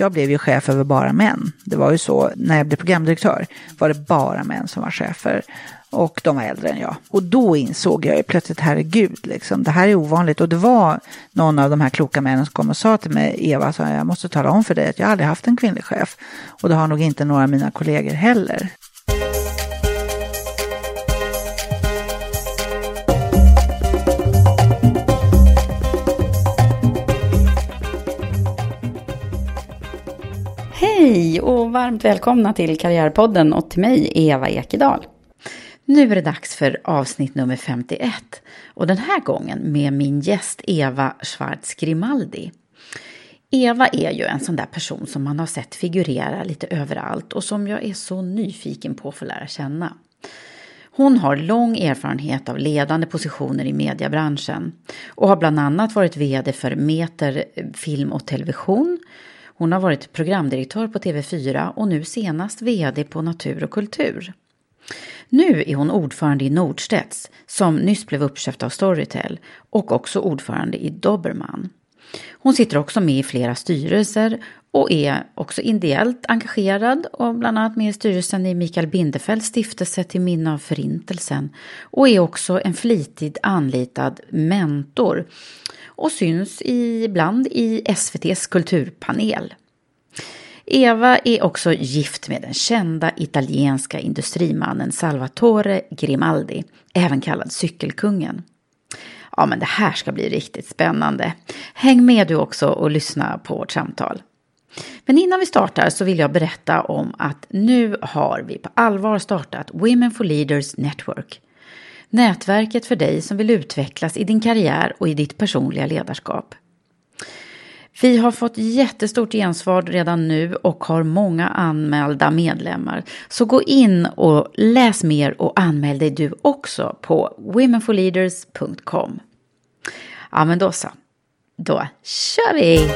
Jag blev ju chef över bara män. Det var ju så, när jag blev programdirektör var det bara män som var chefer. Och de var äldre än jag. Och då insåg jag ju plötsligt, herregud, liksom, det här är ovanligt. Och det var någon av de här kloka männen som kom och sa till mig, Eva, så jag måste tala om för dig att jag aldrig haft en kvinnlig chef. Och det har nog inte några av mina kollegor heller. Hej och varmt välkomna till Karriärpodden och till mig, Eva Ekedal. Nu är det dags för avsnitt nummer 51 och den här gången med min gäst Eva Schwartz Grimaldi. Eva är ju en sån där person som man har sett figurera lite överallt och som jag är så nyfiken på att få lära känna. Hon har lång erfarenhet av ledande positioner i mediebranschen och har bland annat varit VD för Meter Film och Television. Hon har varit programdirektör på TV4 och nu senast VD på Natur och Kultur. Nu är hon ordförande i Nordstedts, som nyss blev uppköpt av Storytel, och också ordförande i Dobermann. Hon sitter också med i flera styrelser och är också ideellt engagerad och bland annat med i styrelsen i Mikael Bindefelds stiftelse till minne av Förintelsen och är också en flitigt anlitad mentor och syns ibland i SVTs kulturpanel. Eva är också gift med den kända italienska industrimannen Salvatore Grimaldi, även kallad Cykelkungen. Ja, men det här ska bli riktigt spännande. Häng med du också och lyssna på vårt samtal. Men innan vi startar så vill jag berätta om att nu har vi på allvar startat Women for Leaders Network. Nätverket för dig som vill utvecklas i din karriär och i ditt personliga ledarskap. Vi har fått jättestort gensvar redan nu och har många anmälda medlemmar. Så gå in och läs mer och anmäl dig du också på womenforleaders.com. Ja, men då så. Då kör vi!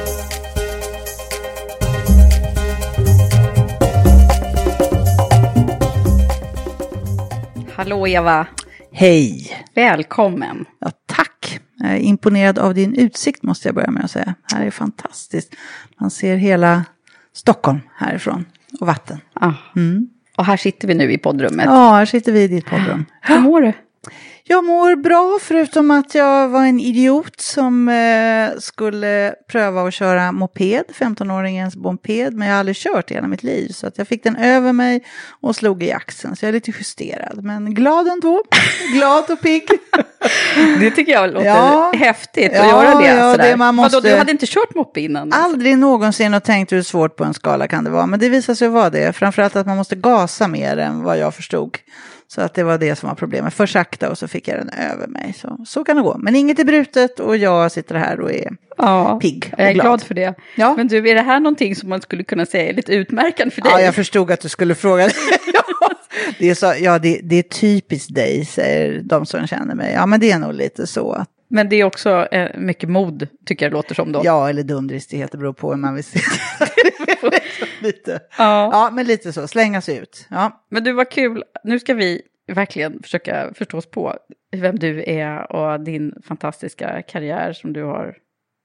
Hallå Eva! Hej! Välkommen! Ja, tack! Jag är imponerad av din utsikt måste jag börja med att säga. Här är fantastiskt. Man ser hela Stockholm härifrån och vatten. Ah. Mm. Och här sitter vi nu i poddrummet. Ja, här sitter vi i ditt poddrum. Hur mår du? Jag mår bra förutom att jag var en idiot som eh, skulle pröva att köra moped, 15-åringens moped, men jag har aldrig kört i hela mitt liv. Så att jag fick den över mig och slog i axeln, så jag är lite justerad. Men glad ändå, glad och pigg. Det tycker jag låter Ja. häftigt att Ja, göra det. ja, sådär. det man måste- Vadå, du hade inte kört moppe innan? Aldrig någonsin och tänkt hur svårt på en skala kan det vara, men det visar sig vara det. Framförallt att man måste gasa mer än vad jag förstod. Så att det var det som var problemet. För sakta och så fick jag den över mig. Så, så kan det gå. Men inget är brutet och jag sitter här och är Ja, pigg och jag är glad. glad för det. Ja. Men du, är det här någonting som man skulle kunna säga är lite utmärkande för dig? Ja, jag förstod att du skulle fråga. ja, det är, så, ja det, det är typiskt dig, säger de som känner mig. Ja, men det är nog lite så. att Men det är också eh, mycket mod, tycker jag det låter som då. Ja, eller dumdristighet, det beror på hur man vill se lite. Ja. Ja, men lite så, slängas ut. Ja. Men du, vad kul. Nu ska vi verkligen försöka förstå oss på vem du är och din fantastiska karriär som du har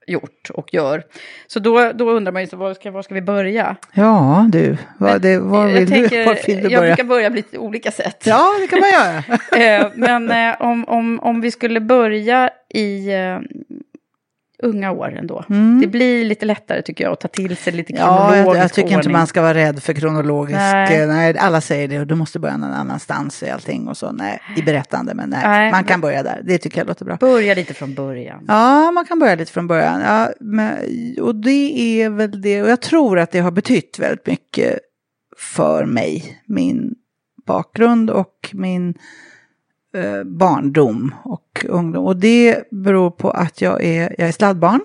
gjort och gör. Så då, då undrar man ju, så var, ska, var ska vi börja? Ja, du, vad, det, var jag vill tänker, du, var vill du Jag börja? brukar börja på lite olika sätt. Ja, det kan man göra. Eh, Men eh, om, om, om vi skulle börja i eh, unga år ändå. Mm. Det blir lite lättare tycker jag att ta till sig lite Ja, kronologisk jag, jag tycker inte ordning. man ska vara rädd för kronologisk. Nej. Nej. nej, alla säger det och du måste börja någon annanstans i allting och så. Nej, i berättande, men nej, Nej, man kan börja där. Det tycker jag låter bra. Börja lite från början. Ja, man kan börja lite från början. Ja, men, och det är väl det, och jag tror att det har betytt väldigt mycket för mig. Min bakgrund och min eh, barndom och ungdom. Och det beror på att jag är, jag är sladdbarn.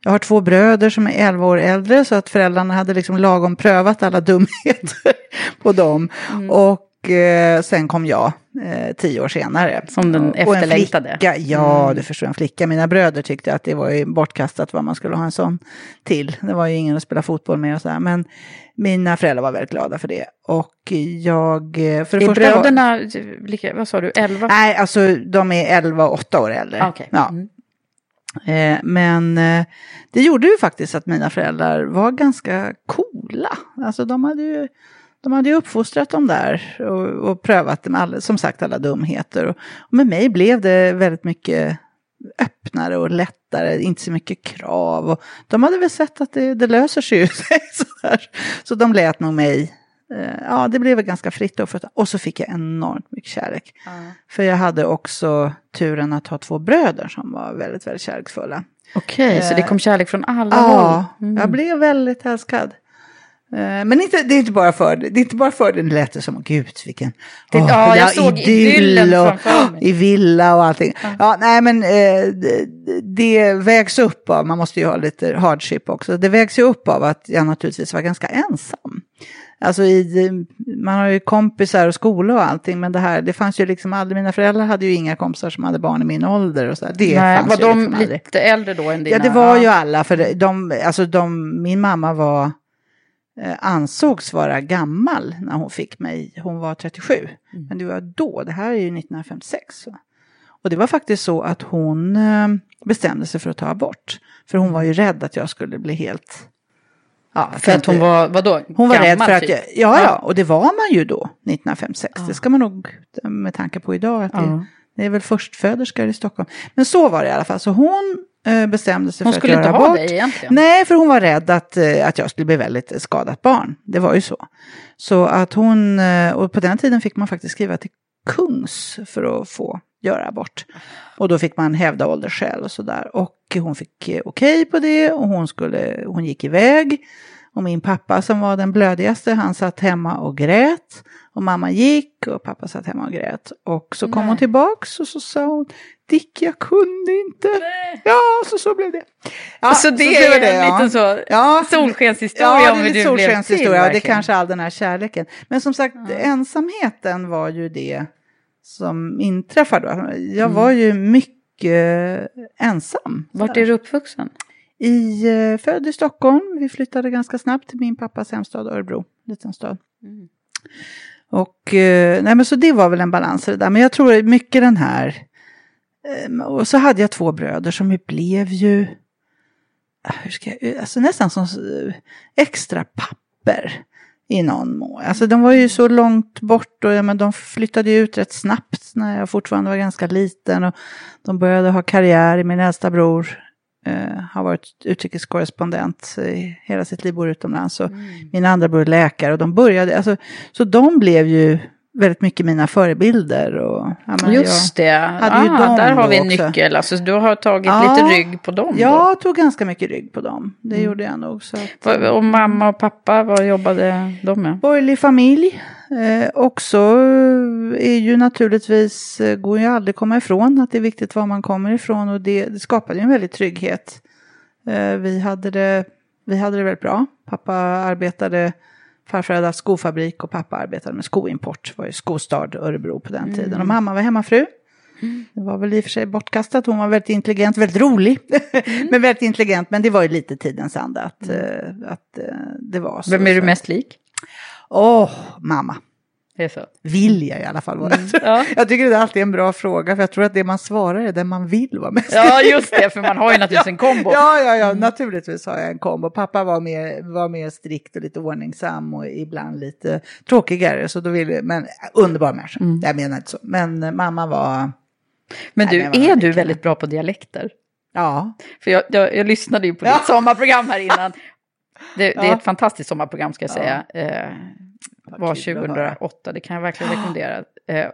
Jag har två bröder som är 11 år äldre så att föräldrarna hade liksom lagom prövat alla dumheter på dem. Och eh, sen kom jag eh, tio år senare. Som den Och- och en efterlängtade. Flicka, ja, du förstår, en flicka. Mina bröder tyckte att det var ju bortkastat vad man skulle ha en sån till. Det var ju ingen att spela fotboll med och så här. Men mina föräldrar var väldigt glada för det. Och jag, eh, för det Är var- bröderna, lika, vad sa du, 11? Nej, alltså de är 11 och 8 år äldre. Ah, okej. Ja. Mm. Eh, men eh, det gjorde ju faktiskt att mina föräldrar var ganska coola. Alltså de hade ju, de hade ju uppfostrat dem där och, och prövat dem alla, som sagt alla dumheter. Och, och med mig blev det väldigt mycket öppnare och lättare, inte så mycket krav. Och de hade väl sett att det, det löser sig ju. sådär. Så de lät nog mig, eh, ja det blev ganska fritt. Och, och så fick jag enormt mycket kärlek. För jag hade också turen att ha två bröder som var väldigt, väldigt kärleksfulla. Okej, så det kom kärlek från alla Ja, håll? Mm. jag blev väldigt älskad. Eh, Men inte, det är inte bara för det. Är inte bara för det. Det lät som, gud vilken Det- åh, ja, jag ja, såg idyll idyllen och, framför mig. i villa och allting. Ja, nej men eh, det, det vägs upp av, man måste ju ha lite hardship också. Det vägs ju upp av att jag naturligtvis var ganska ensam. Alltså i, man har ju kompisar och skola och allting, men det här, det fanns ju liksom aldrig, mina föräldrar hade ju inga kompisar som hade barn i min ålder och så. här. Det Nej, fanns var ju de liksom lite äldre då än dina? Ja, det var ju alla, för de, alltså de, min mamma var, ansågs vara gammal när hon fick mig. Hon var 37. Mm. Men det var då, det här är ju 1956. va? Och det var faktiskt så att hon eh, bestämde sig för att ta abort. För hon var ju rädd att jag skulle bli helt... Ja, För att hon var, vadå? hon var rädd för att typ? jag, ja, ja, och det var man ju då, 1956. Det ska man nog, med tanke på idag, att det, Ja. det är väl förstföderskor i Stockholm. Men så var det i alla fall, så hon eh, bestämde sig Hon för skulle att göra inte ha abort. dig egentligen? Nej, för hon var rädd att, eh, att jag skulle bli väldigt skadat barn. Det var ju så. Så att hon, eh, och på den tiden fick man faktiskt skriva till kungs för att få göra abort. Och då fick man hävda åldersskäl och sådär. Och hon fick eh, okej på det och hon, skulle, hon gick iväg. Och min pappa som var den blödigaste, han satt hemma och grät. Och mamma gick och pappa satt hemma och grät. Och så kom Nej. hon tillbaks och så sa hon, Dick jag kunde inte. Ja, så så blev det. Ja, så det så är det, en ja. liten så Ja, solskenshistoria Ja, om hur du blev till. Det är kanske all den här kärleken. Men som sagt, ensamheten var ju det som inträffade. då. Jag var ju mycket ensam. Vart är du uppvuxen? I, eh, född i Stockholm. Vi flyttade ganska snabbt till min pappas hemstad Örebro. Liten stad. Och eh, nej men så det var väl en balans i det där. Men jag tror mycket den här. eh, Och så hade jag två bröder som ju blev ju. ah, Hur ska jag, alltså nästan som eh, extra papper. I någon mån. Alltså de var ju så långt bort och ja, men de flyttade ut rätt snabbt när jag fortfarande var ganska liten. Och de började ha karriär. Min äldsta bror eh, har varit utrikeskorrespondent i hela sitt liv, bor utomlands. Och Min andra bror är läkare och de började, alltså, så de blev ju väldigt mycket mina förebilder. Och, ja, men Just det, ah, där har vi en nyckel. Alltså, du har tagit Ja. lite rygg på dem Jag, då. tog ganska mycket rygg på dem, det Mm. gjorde jag nog. Så att, Och mamma och pappa, vad jobbade de med? Borgerlig familj. Eh, också eh, är ju naturligtvis, eh, går ju aldrig komma ifrån att det är viktigt var man kommer ifrån och det, det skapade ju en väldigt trygghet. Eh, vi, hade det, vi hade det väldigt bra. Pappa arbetade, farfar hade haft skofabrik och pappa arbetade med skoimport. var ju skostad Örebro på den tiden. Och mamma var hemmafru. Det var väl i och för sig bortkastat, hon var väldigt intelligent, väldigt rolig. men väldigt intelligent, men det var ju lite tidens anda att, eh, att eh, det var så. Vem är du mest lik? Åh, mamma. Det är så. Vill jag i alla fall vara. Ja. Jag tycker det är alltid en bra fråga, för jag tror att det man svarar är det man vill vara mest. ja, just det, för man har ju naturligtvis en kombo. Ja, ja, ja, naturligtvis har jag en kombo. Pappa var mer, var mer strikt och lite ordningsam och ibland lite tråkigare. Så då ville, men underbar människa, jag menar inte så. Men mamma var, Men du, Nej, var är du väldigt bra på dialekter? ja, För jag, jag, jag lyssnade ju på ditt sommarprogram här innan. Det, det är Ja. ett fantastiskt sommarprogram ska jag säga. Eh, var kul att höra. 2008, det kan jag verkligen rekommendera. Eh,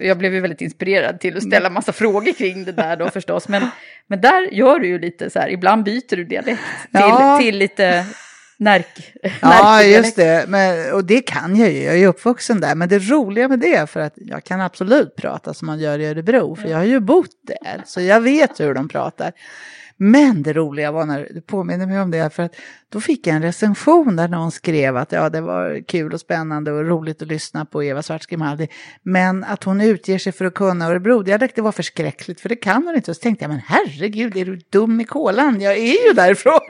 jag blev ju väldigt inspirerad till att ställa massa frågor kring det där då förstås. Men, men där gör du ju lite så här, ibland byter du dialekt till, Ja. till lite närk. Ja, just det. Men, och det kan jag ju. Jag är uppvuxen där. Men det roliga med det för att jag kan absolut prata som man gör i Örebro. För jag har ju bott där. Så jag vet hur de pratar. Men det roliga var när du påminner mig om det. För att då fick jag en recension där någon skrev att ja, det var kul och spännande och roligt att lyssna på Eva Svartz-Grimaldi. Men att hon utger sig för att kunna Örebro-dialekt, det var förskräckligt. För det kan hon inte. Och Så tänkte jag, men herregud, är du dum i kolan? Jag är ju därifrån.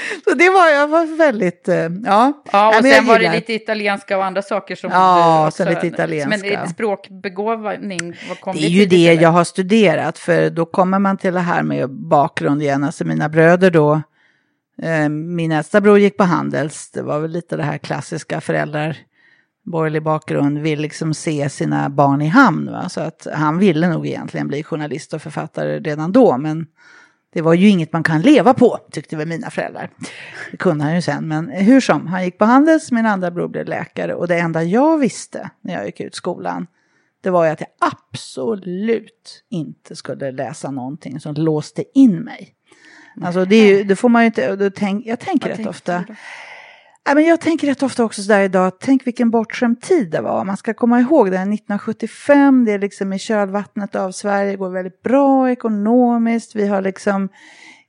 Så det var, jag var väldigt, eh, ja. Ja, Nej, och jag sen var det lite italienska och andra saker som Ja, du sen lite italienska. Men språkbegåvning, vad kom Det är ju det eller? jag har studerat, för då kommer man till det här med bakgrund igen. Alltså mina bröder då, eh, min äldsta bror gick på Handels, det var väl lite det här klassiska föräldrar, borgerlig bakgrund, vill liksom se sina barn i hamn. Va? Så att han ville nog egentligen bli journalist och författare redan då, men det var ju inget man kan leva på, tyckte väl mina föräldrar. Det kunde han ju sen, men hur som, han gick på Handels, min andra bror blev läkare och det enda jag visste när jag gick ut skolan, det var ju att jag absolut inte skulle läsa någonting som låste in mig. Alltså det, ju, det får man ju inte, tänk, jag tänker rätt tänkte ofta, Nej, men jag tänker rätt ofta också sådär idag, tänk vilken bortskämd tid det var. Man ska komma ihåg det, 1975, det är liksom i kölvattnet av Sverige, går väldigt bra ekonomiskt, vi har liksom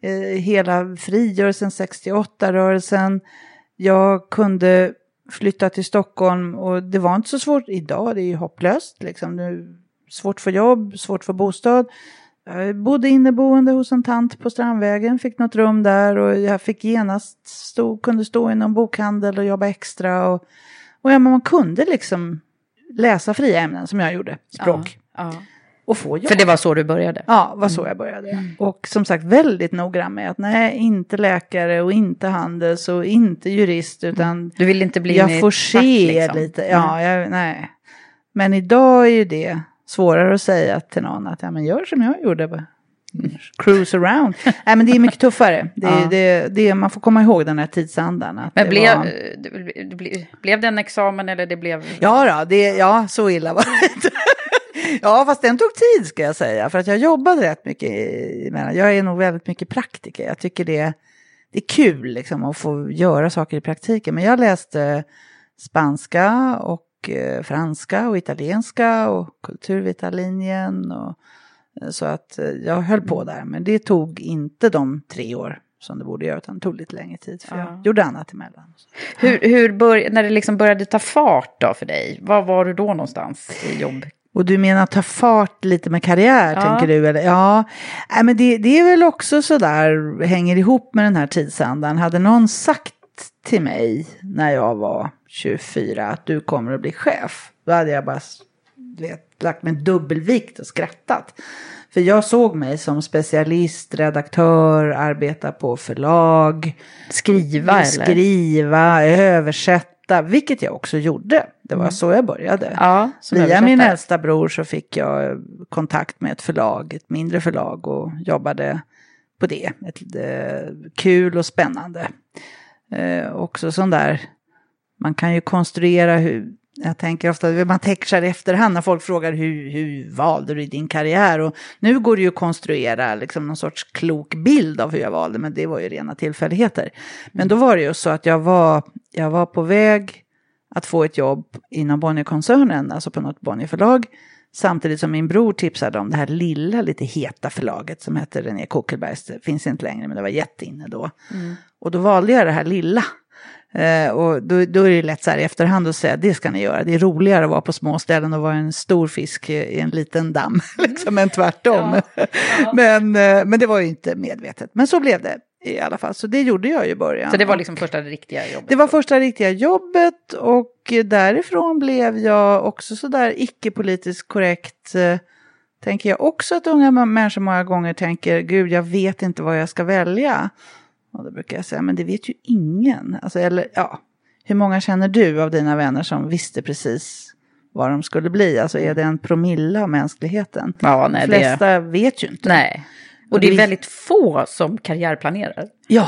eh, hela frigörelsen, 68-rörelsen. Jag kunde flytta till Stockholm och det var inte så svårt. Idag det är ju hopplöst, liksom. Det är svårt att få jobb, svårt att få bostad. Jag bodde inneboende hos en tant på Strandvägen, fick något rum där och jag fick genast stå, kunde stå i någon bokhandel och jobba extra. Och, och ja, man kunde liksom läsa fria ämnen som jag gjorde, språk, Ja, och få jobb. För det var så du började? Ja, var så jag började. Och som sagt väldigt noggrann med att nej, inte läkare och inte handels och inte jurist utan Du vill inte bli jag får se liksom? lite. Ja, jag, nej. Men idag är ju det svårare att säga till någon att ja, men gör som jag gjorde. bara. Cruise around. nej, men det är mycket tuffare. Det, är- Ja. det, det, man får komma ihåg den här tidsandan. Att Men det blev, var... det, det, blev- blev det en examen eller det blev... Ja, då, det, ja, så illa var det inte. Ja, fast den tog tid ska jag säga. För att jag jobbade rätt mycket. jag är nog väldigt mycket praktiker. Jag tycker det, det är kul liksom, att få göra saker i praktiken. Men jag läste spanska och eh, franska och italienska och kulturvetarlinjen. Och, eh, så att eh, jag höll på där. Men det tog inte de tre år som det borde göra. Utan det tog lite längre tid. För Ja. jag gjorde annat emellan. Hur, hur bör, när det liksom började ta fart då för dig, var var du då någonstans i jobb? Och du menar ta fart lite med karriär, Ja. tänker du? Eller? Ja, Nej, men det, det är väl också sådär, hänger ihop med den här tidsandan. Hade någon sagt till mig när jag var 24 att du kommer att bli chef, då hade jag bara vet, lagt mig dubbelvikt och skrattat. För jag såg mig som specialist, redaktör, arbeta på förlag. Skriva eller? Skriva, översätta, vilket jag också gjorde. Det var så jag började. Mm. Ja, Via översättare. min äldsta bror så fick jag kontakt med ett förlag, ett mindre förlag och jobbade på det. Ett, eh, kul och spännande. Eh, också sån där, man kan ju konstruera hur, jag tänker ofta, man tänker så här i efterhand när folk frågar hur, hur valde du i din karriär? Och nu går det ju att konstruera liksom någon sorts klok bild av hur jag valde, men det var ju rena tillfälligheter. Men då var det ju så att jag var, jag var på väg att få ett jobb inom Bonnierkoncernen, alltså på något Bonnierförlag. Samtidigt som min bror tipsade om det här lilla, lite heta förlaget som hette René Kokelbergs. Det finns inte längre, men det var jätteinne då. Och då valde jag det här lilla. Eh, och då, då är det lätt så här i efterhand att säga det ska ni göra. Det är roligare att vara på små ställen och vara en stor fisk i en liten damm, liksom, än tvärtom. Ja. Ja. men, eh, men det var ju inte medvetet. Men så blev det i alla fall. Så det gjorde jag ju i början. Så det var liksom första riktiga jobbet? Det var första riktiga jobbet och därifrån blev jag också sådär icke-politiskt korrekt. Eh, tänker jag också att unga människor många gånger tänker, gud jag vet inte vad jag ska välja. Och då brukar jag säga, men det vet ju ingen. Alltså, eller ja, hur många känner du av dina vänner som visste precis vad de skulle bli? Alltså är det en promille av mänskligheten? Ja, nej, De flesta det... vet ju inte. Nej, och det är väldigt få som karriärplanerar. Ja.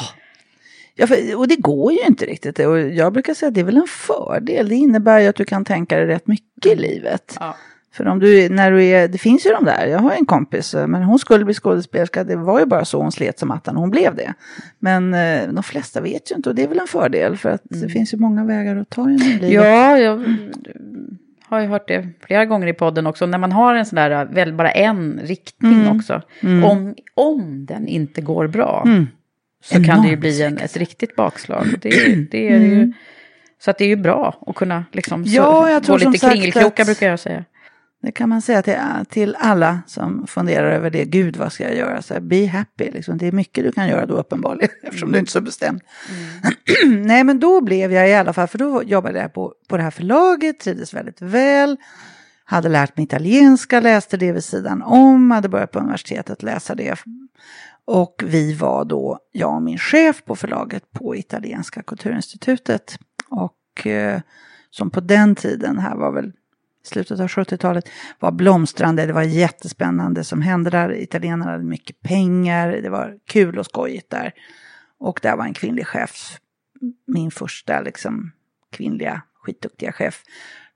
ja för, och det går ju inte riktigt. Och jag brukar säga att det är väl en fördel. Det innebär ju att du kan tänka dig rätt mycket i livet. Ja. För om du, när du är, det finns ju de där, jag har en kompis, men hon skulle bli skådespelerska, det var ju bara så hon slet som attan, hon blev det. Men eh, de flesta vet ju inte och det är väl en fördel för att mm. det finns ju många vägar att ta genom livet. Ja, jag har ju hört det flera gånger i podden också, när man har en sån där, väl bara en riktning mm. också, mm. Om, om den inte går bra, mm. så Enormt kan det ju bli en, ett riktigt bakslag. Det, det är ju, mm. så att det är ju bra att kunna liksom, ja, jag tror gå lite kringelkrokar brukar jag säga. Det kan man säga till, till alla som funderar över det. Gud, vad ska jag göra? Så här, be happy. Liksom. Det är mycket du kan göra då uppenbarligen, eftersom du inte är så bestämd. Mm. Nej, men då blev jag i alla fall, för då jobbade jag på, på det här förlaget, trivdes väldigt väl. Hade lärt mig italienska, läste det vid sidan om, hade börjat på universitetet läsa det. Och vi var då, jag och min chef på förlaget på Italienska kulturinstitutet. Och eh, som på den tiden, här var väl slutet av 70-talet var blomstrande. Det var jättespännande som hände där. Italienarna hade mycket pengar. Det var kul och skojigt där. Och där var en kvinnlig chef. Min första liksom, kvinnliga skitduktiga chef.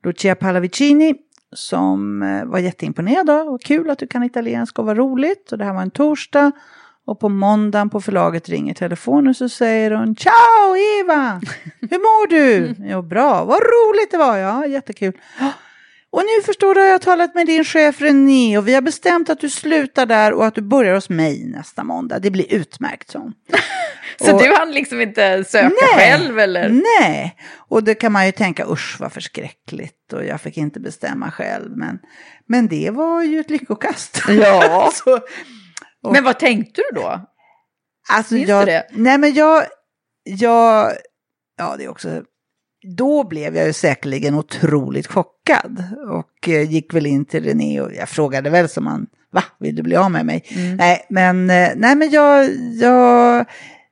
Lucia Pallavicini som eh, var jätteimponerad av. Och kul att du kan italienska och vad roligt. Och det här var en torsdag. Och på måndagen på förlaget ringer telefonen så säger hon Ciao Eva! Hur mår du? Jo bra, vad roligt det var, ja jättekul. Och nu förstår du har jag talat med din chef René och vi har bestämt att du slutar där och att du börjar hos mig nästa måndag. Det blir utmärkt, så. så och, du hann liksom inte söka nej, själv eller? Nej, och det kan man ju tänka usch vad förskräckligt och jag fick inte bestämma själv. Men, men det var ju ett lyckokast. Ja. alltså, och, men vad tänkte du då? Alltså Minns jag, det? Nej men jag, jag, ja det är också då blev jag ju säkerligen otroligt chockad och eh, gick väl in till René och jag frågade väl som man, va, vill du bli av med mig? Mm. Nej, men, eh, nej, men jag, jag,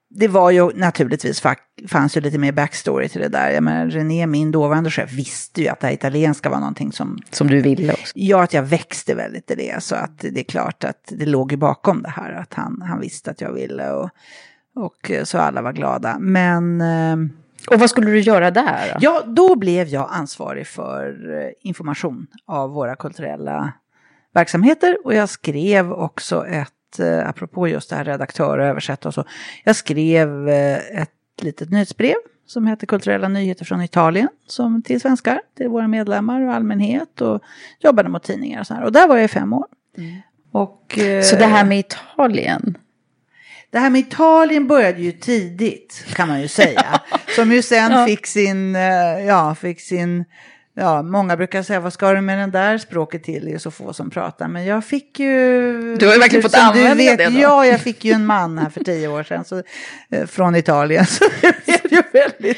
det var ju naturligtvis, fanns ju lite mer backstory till det där. Jag menar, René, min dåvarande chef, visste ju att det här italienska var någonting som... Som du ville också? Ja, att jag växte väldigt i det. Så att det är klart att det låg ju bakom det här, att han, han visste att jag ville. Och, och så alla var glada. Men eh, och vad skulle du göra där? Då? Ja, då blev jag ansvarig för eh, information av våra kulturella verksamheter och jag skrev också ett, eh, apropå just det här redaktör och översättare och så, jag skrev eh, ett litet nyhetsbrev som heter Kulturella nyheter från Italien som till svenskar, till våra medlemmar och allmänhet och jobbade mot tidningar och så här. Och där var jag i fem år. Mm. Och, så det här med Italien, det här med Italien började ju tidigt kan man ju säga. Som ju sen ja. fick sin, eh, ja, fick sin, ja, många brukar säga vad ska du med den där språket till, det är så få som pratar. Men jag fick ju... Du har ju verkligen fått använda vet, det då. Ja, jag fick ju en man här för tio år sedan så, eh, från Italien. Så det blev ju väldigt,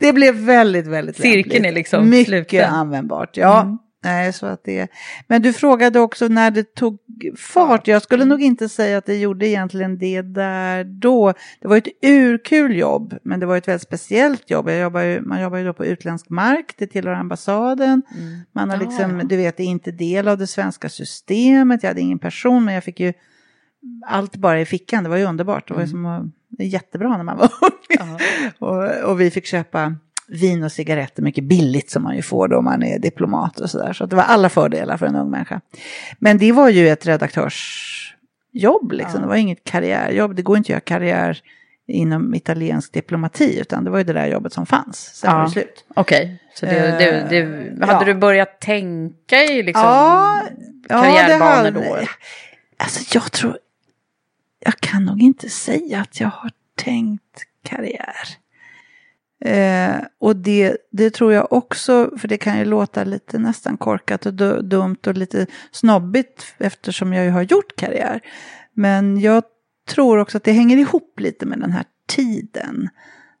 det blev väldigt, väldigt Cirkeln är liksom Mycket sluten. användbart, ja. Mm. Nej, så att det... Men du frågade också när det tog fart. Jag skulle nog inte säga att det gjorde egentligen det där då. Det var ett urkul jobb, men det var ett väldigt speciellt jobb. Jobbar ju, man jobbar ju då på utländsk mark, det tillhör ambassaden. Mm. Man har liksom, du vet, är inte del av det svenska systemet. Jag hade ingen person, men jag fick ju allt bara i fickan. Det var ju underbart. Det var ju mm. som jättebra när man var ung. och, och vi fick köpa vin och cigaretter mycket billigt som man ju får då man är diplomat och sådär. Så det var alla fördelar för en ung människa. Men det var ju ett redaktörsjobb liksom, ja. det var inget karriärjobb. Det går inte att göra karriär inom italiensk diplomati utan det var ju det där jobbet som fanns. Sen ja. var det slut. Okej, okay. så det, det, det, hade ja. du börjat tänka i liksom ja, karriärbanor då? Alltså jag tror, jag kan nog inte säga att jag har tänkt karriär. Eh, och det, det tror jag också, för det kan ju låta lite nästan korkat och du, dumt och lite snobbigt eftersom jag ju har gjort karriär. Men jag tror också att det hänger ihop lite med den här tiden.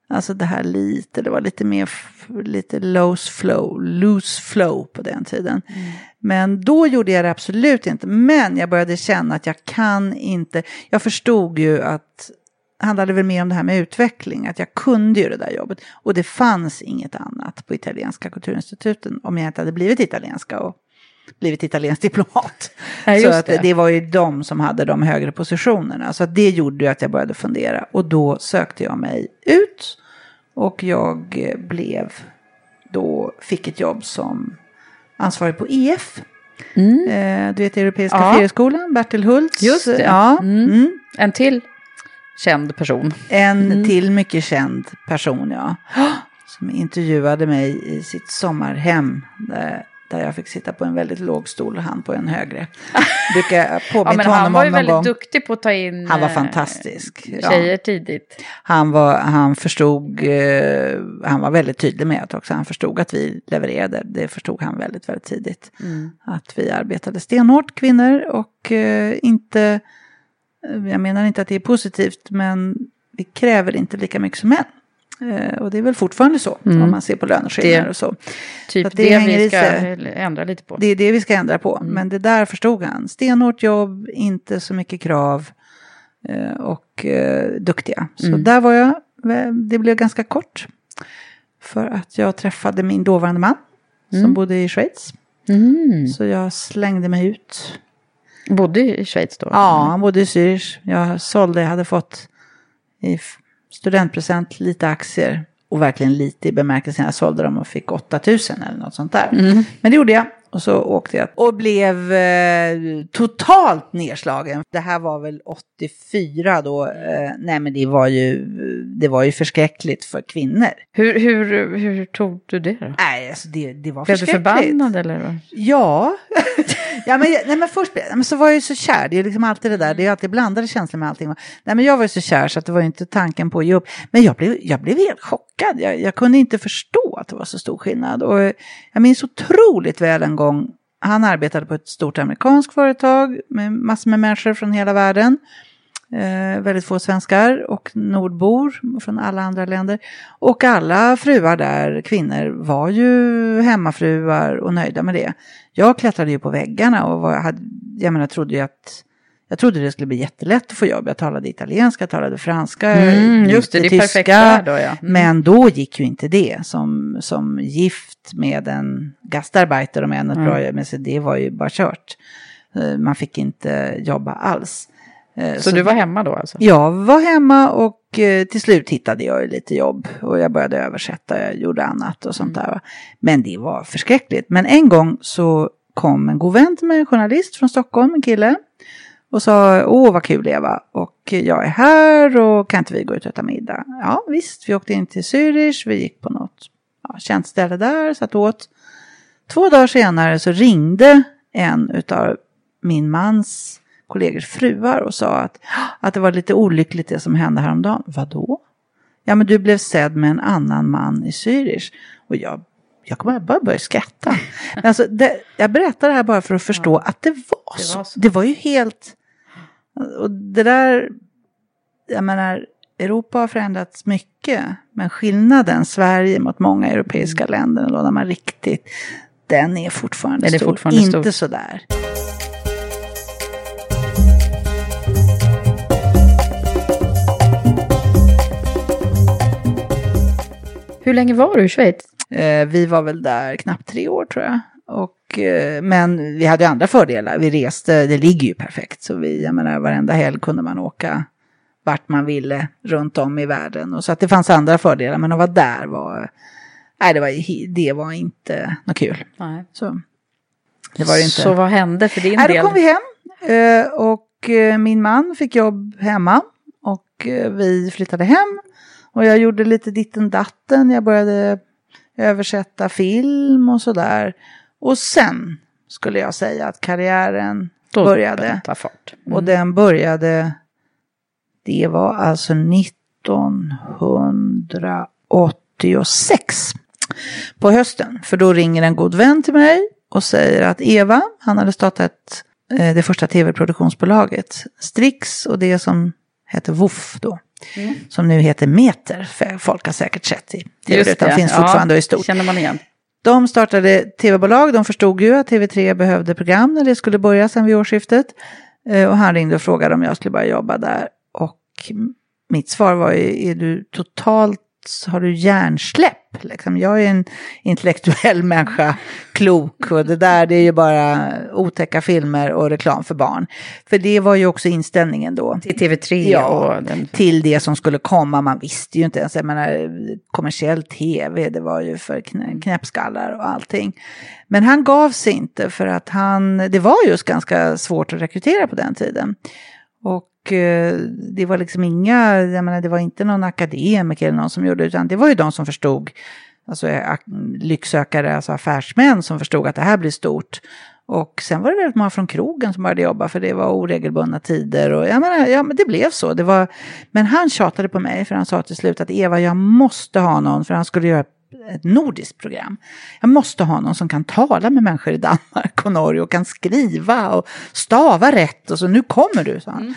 Alltså det här lite, det var lite mer, lite loose flow, loose flow på den tiden. Mm. Men då gjorde jag det absolut inte. Men jag började känna att jag kan inte, jag förstod ju att handlade väl mer om det här med utveckling, att jag kunde ju det där jobbet. Och det fanns inget annat på Italienska kulturinstituten om jag inte hade blivit italienska och blivit italiensk diplomat. Ja, så att det. det var ju de som hade de högre positionerna. Så att det gjorde ju att jag började fundera. Och då sökte jag mig ut. Och jag blev då, fick ett jobb som ansvarig på EF. Mm. Eh, du vet Europeiska ja. ferieskolan, Bertil Hults. Just det. Ja. Mm. Mm. En till känd person. En mm. till mycket känd person, ja. Som intervjuade mig i sitt sommarhem. Där, där jag fick sitta på en väldigt låg stol och han på en högre. Brukar ja, men han var ju väldigt gång. duktig på att ta in Han var eh, fantastisk. Tjejer ja. tidigt. Han, var, han förstod, eh, han var väldigt tydlig med att också han förstod att vi levererade. Det förstod han väldigt, väldigt tidigt. Mm. Att vi arbetade stenhårt, kvinnor, och eh, inte jag menar inte att det är positivt, men vi kräver inte lika mycket som män. Eh, och det är väl fortfarande så, mm. om man ser på löneskillnader och så. Typ så det, det vi ska ändra lite på. Det är det vi ska ändra på, mm. men det där förstod han. Stenhårt jobb, inte så mycket krav eh, och eh, duktiga. Så mm. där var jag, det blev ganska kort. För att jag träffade min dåvarande man, som mm. bodde i Schweiz. Mm. Så jag slängde mig ut Bodde i Schweiz då? Ja, han bodde i Zürich. Jag sålde, jag hade fått i studentpresent lite aktier. Och verkligen lite i bemärkelsen jag sålde dem och fick 8000 eller något sånt där. Mm. Men det gjorde jag. Och så åkte jag och blev eh, totalt nedslagen. Det här var väl 84 då. Eh, nej men det var ju, det var ju förskräckligt för kvinnor. Hur, hur, hur tog du det då? Nej, alltså det, det var blev förskräckligt. Blev du förbannad eller? Ja. ja men, nej, men först men så var jag ju så kär. Det är liksom alltid det där. Det är alltid blandade känslor med allting. Nej men jag var ju så kär så att det var inte tanken på att ge upp. Men jag blev, jag blev helt chockad. Jag, jag kunde inte förstå att det var så stor skillnad. Och jag minns otroligt väl en gång, han arbetade på ett stort amerikanskt företag med massor med människor från hela världen. Eh, väldigt få svenskar och nordbor från alla andra länder. Och alla fruar där, kvinnor, var ju hemmafruar och nöjda med det. Jag klättrade ju på väggarna och var, hade, jag menar, trodde ju att jag trodde det skulle bli jättelätt att få jobb. Jag talade italienska, jag talade franska, mm, just det, det är tyska. Då, ja. mm. Men då gick ju inte det. Som, som gift med en gastarbeiter, om en mm. men så det var ju bara kört. Eh, man fick inte jobba alls. Eh, så, så du var hemma då alltså? Jag var hemma och eh, till slut hittade jag lite jobb. Och jag började översätta, jag gjorde annat och sånt mm. där. Men det var förskräckligt. Men en gång så kom en god vän till mig, en journalist från Stockholm, en kille. Och sa, åh vad kul Eva, och jag är här och kan inte vi gå ut och äta middag? Ja visst, vi åkte in till Zürich, vi gick på något ja, känt ställe där, satt åt. Två dagar senare så ringde en utav min mans kollegors fruar och sa att, att det var lite olyckligt det som hände häromdagen. Vadå? Ja men du blev sedd med en annan man i Zürich. Och jag, jag kommer bara börja skratta. Men alltså, det, jag berättar det här bara för att förstå ja. att det var, det var så. Det var ju helt och det där, jag menar, Europa har förändrats mycket. Men skillnaden Sverige mot många europeiska mm. länder, då när man riktigt, den är fortfarande den är stor. Fortfarande Inte stor. sådär. Hur länge var du i Schweiz? Eh, vi var väl där knappt tre år tror jag. Och men vi hade andra fördelar. Vi reste, det ligger ju perfekt. Så vi, jag menar, varenda helg kunde man åka vart man ville runt om i världen. Och så att det fanns andra fördelar. Men att vara där var, nej det var, det var inte något kul. Nej. Så, det var inte. så vad hände för din nej, del? Då kom vi hem. Eh, och eh, min man fick jobb hemma. Och vi flyttade hem. Och jag gjorde lite ditten datten. Jag började översätta film och sådär. Och sen skulle jag säga att karriären Då började. Fart. Mm. Och den började, det var alltså 1980 86 på hösten. För då ringer en god vän till mig och säger att Eva, han hade startat eh, det första tv-produktionsbolaget, Strix och det som hette Woof då. Mm. Som nu heter Meter, för folk har säkert sett i tv, utan finns fortfarande ja, i stort. känner man igen. De startade tv-bolag, de förstod ju att TV3 behövde program när det skulle börja sen vid årsskiftet. Eh, och han ringde och frågade om jag skulle börja jobba där. Och mitt svar var ju, är du totalt har du hjärnsläpp. Liksom. Jag är en intellektuell människa, klok och det där det är ju bara otäcka filmer och reklam för barn. För det var ju också inställningen då. Till TV3 ja, och den... till det som skulle komma. Man visste ju inte ens, jag menar kommersiell tv, det var ju för knäppskallar och allting. Men han gav sig inte för att han, det var just ganska svårt att rekrytera på den tiden. Och Eh, det var liksom inga, jag menar det var inte någon akademiker eller någon som gjorde det, utan det var ju de som förstod, alltså eh, lycksökare, alltså affärsmän som förstod att det här blir stort. Och sen var det väldigt många från krogen som började jobba för det var oregelbundna tider och jag menar, ja men det blev så. Det var, men han tjatade på mig för han sa till slut att Eva jag måste ha någon för han skulle göra ett nordiskt program. Jag måste ha någon som kan tala med människor i Danmark och Norge och kan skriva och stava rätt och så nu kommer du, sa han. Mm.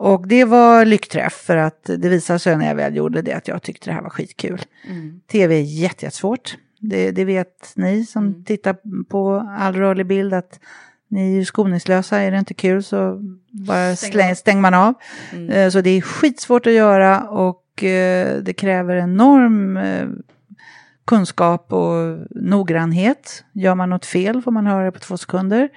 Och det var lyckträff för att det visade sig när jag väl gjorde det att jag tyckte det här var skitkul. Mm. Tv är jättesvårt. Det, det vet ni som mm. tittar på all rörlig bild att ni är ju skoningslösa, är det inte kul så bara släng, stänger man av. Mm. Eh, så det är skitsvårt att göra och eh, det kräver enorm eh, kunskap och noggrannhet. Gör man något fel får man höra det på två sekunder.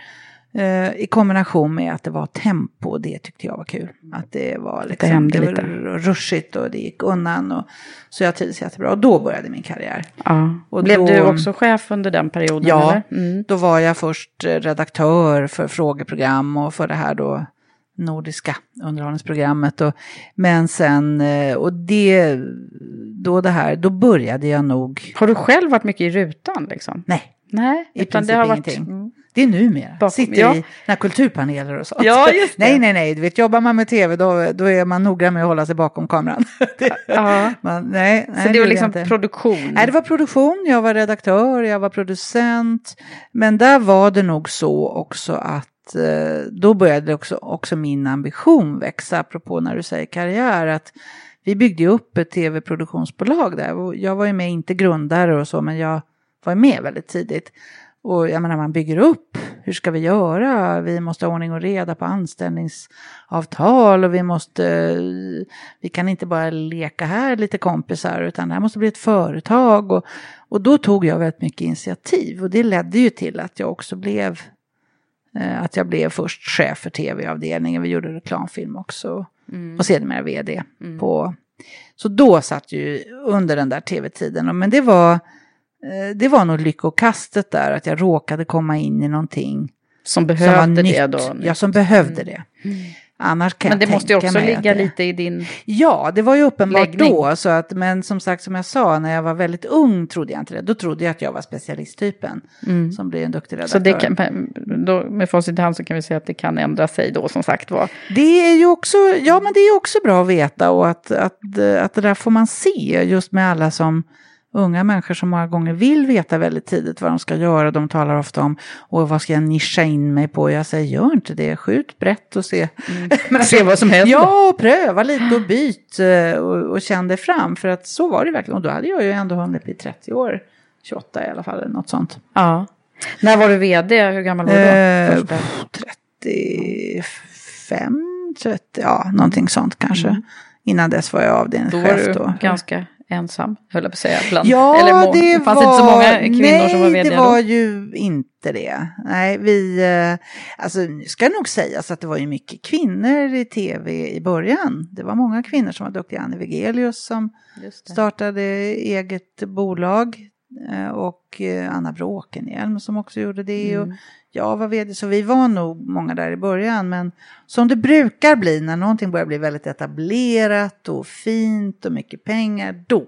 Eh, I kombination med att det var tempo, det tyckte jag var kul. Att det var liksom, det, det var rushigt och det gick undan. Och, så jag trivdes jättebra. Och då började min karriär. Ja. Och Blev då, du också chef under den perioden? Ja, mm. då var jag först redaktör för frågeprogram och för det här då nordiska underhållningsprogrammet. Och, men sen, eh, och det, då det här, då började jag nog. Har du själv varit mycket i rutan liksom? Nej. Nej, i utan det har varit... Det är numera. Bakom, Sitter ja. i när kulturpaneler och sånt. Ja, just det. Nej, nej, nej. Du vet, jobbar man med tv då, då är man noggrann med att hålla sig bakom kameran. ja. man, nej, nej, Så det var liksom produktion? Nej, det var produktion. Jag var redaktör, jag var producent. Men där var det nog så också att eh, då började också, också min ambition växa, apropå när du säger karriär. att vi byggde upp ett tv-produktionsbolag där. Jag var ju med, inte grundare och så, men jag var med väldigt tidigt. Och jag menar, man bygger upp, hur ska vi göra? Vi måste ha ordning och reda på anställningsavtal och vi måste, vi kan inte bara leka här lite kompisar utan det här måste bli ett företag. Och, och då tog jag väldigt mycket initiativ och det ledde ju till att jag också blev, eh, att jag blev först chef för tv-avdelningen, vi gjorde reklamfilm också mm. och sedermera vd mm. på, så då satt ju under den där tv-tiden, men det var Eh, det var nog lyckokastet där, att jag råkade komma in i någonting som behövde som det då? Ja, som behövde mm. det. Mm. Annars kan men det måste ju också ligga det... lite i din Ja, det var ju uppenbart läggning. då. Så att, men som sagt, som jag sa, när jag var väldigt ung trodde jag inte det. Då trodde jag att jag var specialisttypen mm. som blir en duktig redaktör. Så det kan, då, med facit i hand så kan vi säga att det kan ändra sig då, som sagt var. Det är ju också, ja men det är också bra att veta och att, att, att det där får man se just med alla som unga människor som många gånger vill veta väldigt tidigt vad de ska göra. De talar ofta om, och vad ska jag nischa in mig på? Jag säger, gör inte det, skjut brett och se. Mm. se vad som händer. Ja, pröva lite och byt eh, och, och känn dig fram. För att så var det verkligen. Och då hade jag ju ändå hunnit bli 30 år, 28 i alla fall, något sånt. Ja. När var du vd? Hur gammal var du då? Eh, 35, 30, ja, någonting sånt kanske. Mm. Innan dess var jag avdelningschef. Då var du ganska ensam, höll jag på att säga. Bland, ja, eller det fanns var, inte så många kvinnor nej, som var vd det var då. ju inte det. Nej, vi, eh, alltså ska nog sägas att det var ju mycket kvinnor i tv i början. Det var många kvinnor som var duktiga. Annie Wegelius som startade eget bolag och eh, Anna Bråkenhielm som också gjorde det. Mm. Och jag var vd, så vi var nog många där i början. Men som det brukar bli när någonting börjar bli väldigt etablerat och fint och mycket pengar, då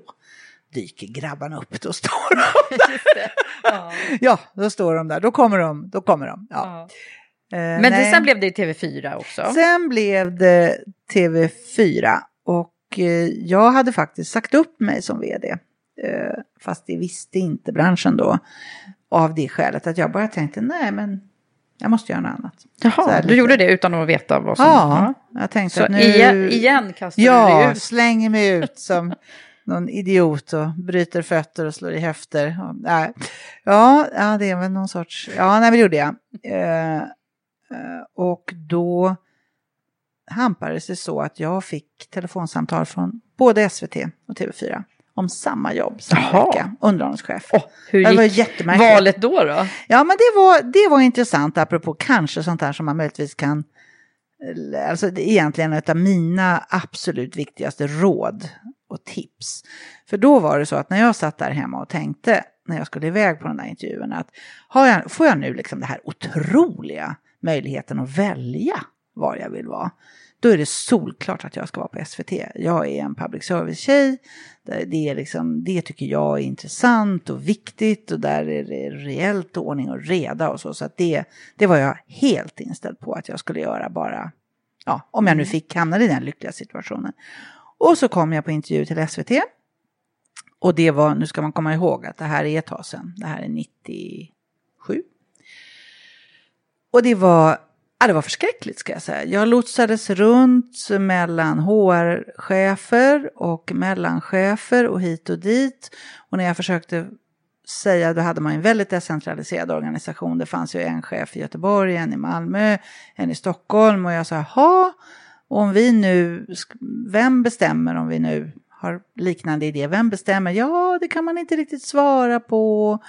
dyker grabbarna upp. Då står de där. Ja. ja, då står de där. Då kommer de. Då kommer de. Ja. ja. Eh, men det, sen blev det TV4 också. Sen blev det TV4 och eh, jag hade faktiskt sagt upp mig som vd. Eh, fast det visste inte branschen då. Av det skälet att jag bara tänkte, nej men jag måste göra något annat. Jaha, du gjorde det utan att veta vad som... Ja, jag tänkte Så att nu... igen, igen kastar du Ja, dig ut. slänger mig ut som någon idiot och bryter fötter och slår i höfter. Ja, nej. Ja, ja, det är väl någon sorts... Ja, nej, det gjorde jag. Eh, eh, och då hampades det så att jag fick telefonsamtal från både SVT och TV4 om samma jobb samma Jaha. vecka, underhållningschef. Åh, hur det var gick jättemärkligt. valet då? då? Ja, men det var, det var intressant apropå kanske sånt här som man möjligtvis kan... Alltså det är egentligen ett av mina absolut viktigaste råd och tips. För då var det så att när jag satt där hemma och tänkte när jag skulle iväg på den där intervjun att har jag, får jag nu liksom det här otroliga möjligheten att välja var jag vill vara. Då är det solklart att jag ska vara på SVT. Jag är en public service-tjej. Det, är liksom, det tycker jag är intressant och viktigt och där är det rejält ordning och reda och så. Så det, det var jag helt inställd på att jag skulle göra bara, ja, om jag nu fick hamna i den lyckliga situationen. Och så kom jag på intervju till SVT. Och det var, nu ska man komma ihåg att det här är ett tag sedan, det här är 97. Och det var, ja, det var förskräckligt ska jag säga. Jag lotsades runt mellan HR-chefer och mellanchefer och hit och dit. Och när jag försökte säga, då hade man en väldigt decentraliserad organisation. Det fanns ju en chef i Göteborg, en i Malmö, en i Stockholm. Och jag sa, jaha, om vi nu, vem bestämmer om vi nu har liknande idé? Vem bestämmer? Ja, det kan man inte riktigt svara på.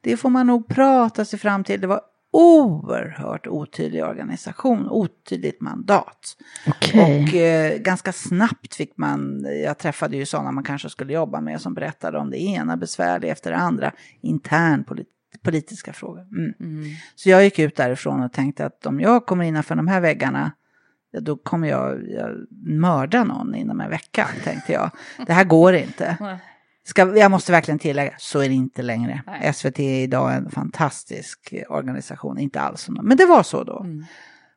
Det får man nog prata sig fram till. Det var oerhört otydlig organisation, otydligt mandat. Okej. Och eh, ganska snabbt fick man, jag träffade ju sådana man kanske skulle jobba med som berättade om det ena besvärliga efter det andra, intern polit politiska frågor. Mm. Så jag gick ut därifrån och tänkte att om jag kommer innanför de här väggarna, då kommer jag, jag mörda någon inom en vecka, tänkte jag. Det här går inte. Ska, jag måste verkligen tillägga, så är det inte längre. SVT är idag en fantastisk organisation, inte alls som Men det var så då.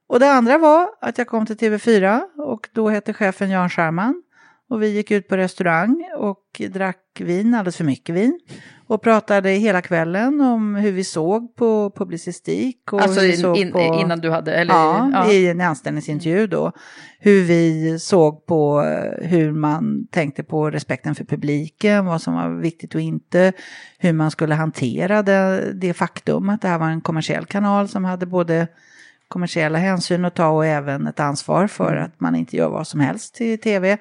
Och det andra var att jag kom till TV4 och då hette chefen Jan Scherman. Och vi gick ut på restaurang och drack vin, alldeles för mycket vin. Och pratade hela kvällen om hur vi såg på publicistik. Och Alltså in, in, på... innan du hade, eller? Ja, ja. i en anställningsintervju då. Hur vi såg på eh, hur man tänkte på respekten för publiken, vad som var viktigt och inte. Hur man skulle hantera det, det faktum att det här var en kommersiell kanal som hade både kommersiella hänsyn att ta och även ett ansvar för Mm. att man inte gör vad som helst i tv.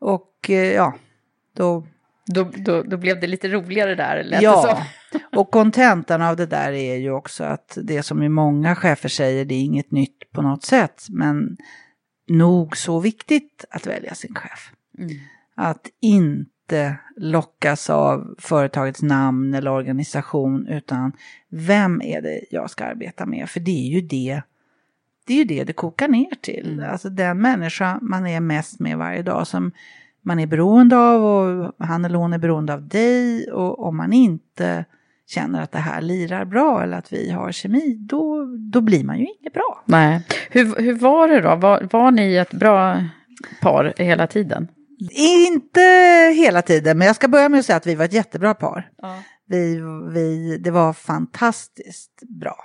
Och eh, ja, då Då, då, då blev det lite roligare där, lät det Ja, så. och kontentan av det där är ju också att det som ju många chefer säger, det är inget nytt på något sätt, men nog så viktigt att välja sin chef. Att inte lockas av företagets namn eller organisation, utan vem är det jag ska arbeta med? För det är ju det det är ju det det kokar ner till. Alltså den människa man är mest med varje dag som man är beroende av och han eller hon är beroende av dig och om man inte känner att det här lirar bra eller att vi har kemi, då, då blir man ju inget bra. Nej. Hur, hur var det då? Var, var ni ett bra par hela tiden? Inte hela tiden, men jag ska börja med att säga att vi var ett jättebra par. Vi, vi, det var fantastiskt bra.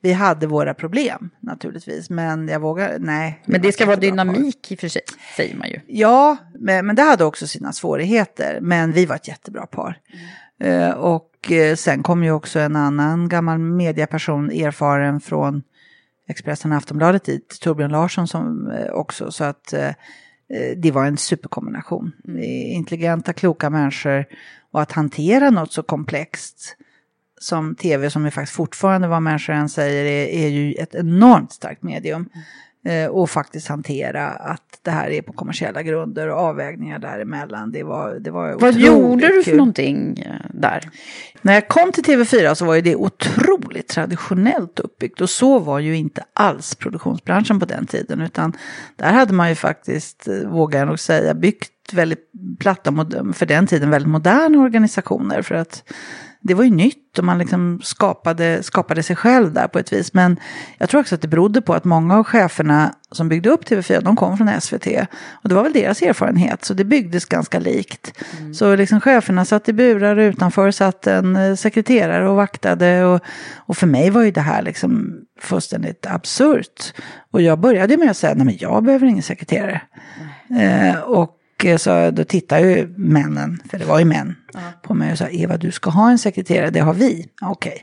Vi hade våra problem naturligtvis, men jag vågar, nej. Men det ska vara par. dynamik i och för sig, säger man ju. Ja, men, men det hade också sina svårigheter. Men vi var ett jättebra par. Eh, och eh, sen kom ju också en annan gammal mediaperson, erfaren från Expressen och Aftonbladet dit, Torbjörn Larsson som eh, också. Så att det var en superkombination. Eh, Intelligenta, kloka människor och att hantera något så komplext som tv, som ju faktiskt fortfarande vad människor än säger, är, är ju ett enormt starkt medium. Eh, och faktiskt hantera att det här är på kommersiella grunder och avvägningar däremellan. Det var, det var Vad gjorde du för kul. någonting eh, där? När jag kom till TV4 så var ju det otroligt traditionellt uppbyggt och så var ju inte alls produktionsbranschen på den tiden utan där hade man ju faktiskt, eh, vågar jag nog säga, byggt väldigt platta, för den tiden väldigt moderna organisationer för att det var ju nytt och man liksom skapade, skapade sig själv där på ett vis. Men jag tror också att det berodde på att många av cheferna som byggde upp TV4, de kom från SVT. Och det var väl deras erfarenhet, så det byggdes ganska likt. Mm. Så liksom cheferna satt i burar utanför, satt en eh, sekreterare och vaktade. Och, och för mig var ju det här liksom fullständigt absurt. Och jag började med att säga, nej men jag behöver ingen sekreterare. Mm. Eh, och så då tittar ju männen, för det var ju män, ja. på mig och sa Eva du ska ha en sekreterare, det har vi. Okej. Okay.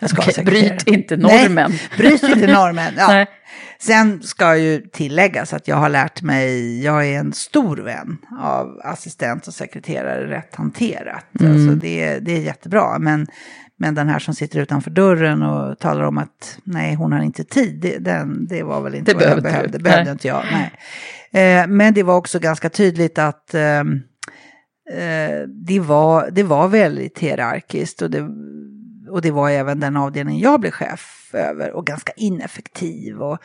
Jag ska okay, ha sekreterare. Bryt inte normen. Nej, bryt inte normen. Ja. Sen ska ju tilläggas att jag har lärt mig, jag är en stor vän av assistent och sekreterare rätt hanterat. Mm. Alltså det, det är jättebra. Men, men den här som sitter utanför dörren och talar om att nej, hon har inte tid, den, det var väl inte det vad jag behövde. Det behövde inte jag. Nej. Eh, men det var också ganska tydligt att ehm, eh, det, var, det var väldigt hierarkiskt och det, och det var även den avdelning jag blev chef över och ganska ineffektiv. Och,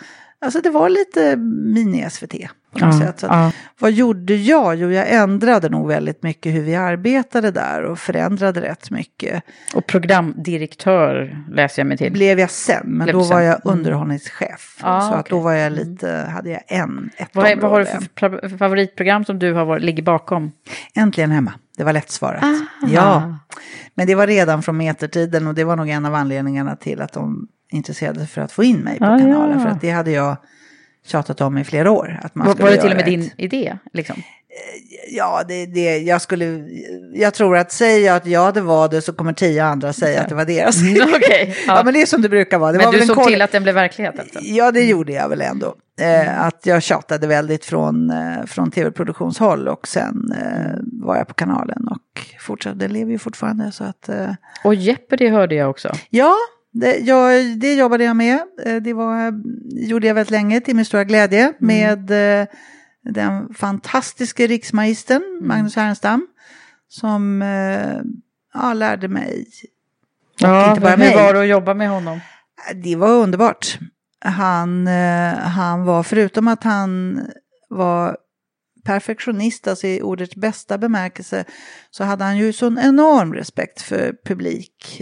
alltså det var lite mini-SVT på ja, ja. Vad gjorde jag? Jo, jag ändrade nog väldigt mycket hur vi arbetade där och förändrade rätt mycket. Och programdirektör läser jag mig till. Blev jag sen, men Blev då var jag mm. underhållningschef. Ja, så okay. att då var jag lite, hade jag en, ett vad, vad har du för favoritprogram som du har varit, ligger bakom? Äntligen hemma. Det var lättsvarat. Aha. Ja, men det var redan från metertiden och det var nog en av anledningarna till att de intresserade för att få in mig på ah, kanalen. Ja. För att det hade jag tjatat om i flera år. Att man var, var det till och med ett... din idé? Liksom? Eh, ja, det, det, jag skulle, jag tror att säga att ja det var det så kommer tio andra säga att det var deras idé. Mm, okay, ja. ja. men det är som det brukar vara. Det men var du såg koll... till att den blev verklighet alltså? Ja, det gjorde jag väl ändå. Eh, att jag tjatade väldigt från, eh, från tv-produktionshåll och sen eh, var jag på kanalen och fortsatte, det lever ju fortfarande så att... Eh... Och Jeopardy hörde jag också. Ja, det, jag, det jobbade jag med. Eh, det var, gjorde jag väldigt länge till min stora glädje mm. med eh, den fantastiske riksmagistern mm. Magnus Härenstam. Som eh, ja, lärde mig. Ja, inte bara hur var det att jobba med honom? Det var underbart. Han, han var, förutom att han var perfektionist, alltså i ordets bästa bemärkelse, så hade han ju sån enorm respekt för publik.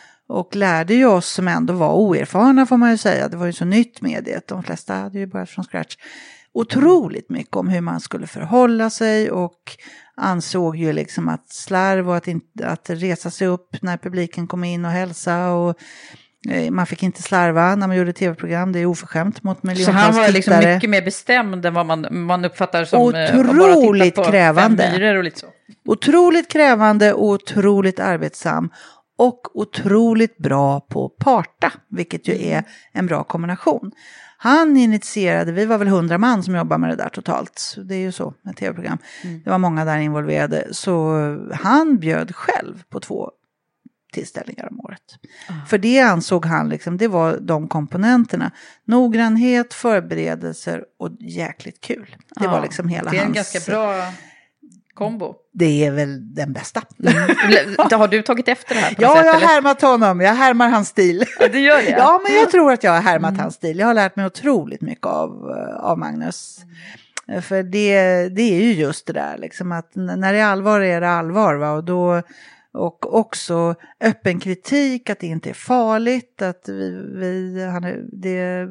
och lärde ju oss som ändå var oerfarna får man ju säga. Det var ju så nytt mediet. De flesta hade ju börjat från scratch. Otroligt mycket om hur man skulle förhålla sig och ansåg ju liksom att slarv och att, inte, att resa sig upp när publiken kom in och hälsa och eh, man fick inte slarva när man gjorde tv-program, det är oförskämt mot miljontals Så han var liksom tittare. mycket mer bestämd än vad man, man uppfattar som eh, Otroligt bara på krävande. Och lite så. Otroligt krävande och otroligt arbetsam. Och otroligt bra på parta, vilket ju är en bra kombination. Han initierade, vi var väl hundra man som jobbar med det där totalt. Det är ju så med tv-program. Det var många där involverade. Så han bjöd själv på två tillställningar om året. För det ansåg han, liksom, det var de komponenterna. Noggrannhet, förberedelser och jäkligt kul. Det var Ja, liksom hela Det är en hans... ganska bra kombo. Det är väl den bästa. Har du tagit efter det här Ja, sätt? jag har härmat honom. Jag härmar hans stil. Ja, du gör det? Ja, men jag tror att jag har härmat hans stil. Jag har lärt mig otroligt mycket av, eh, av Magnus. Eh, För det, det är ju just det där, liksom att när det är allvar är det allvar. Va? Och, då, och också öppen kritik, att det inte är farligt. Att vi, vi, han, det,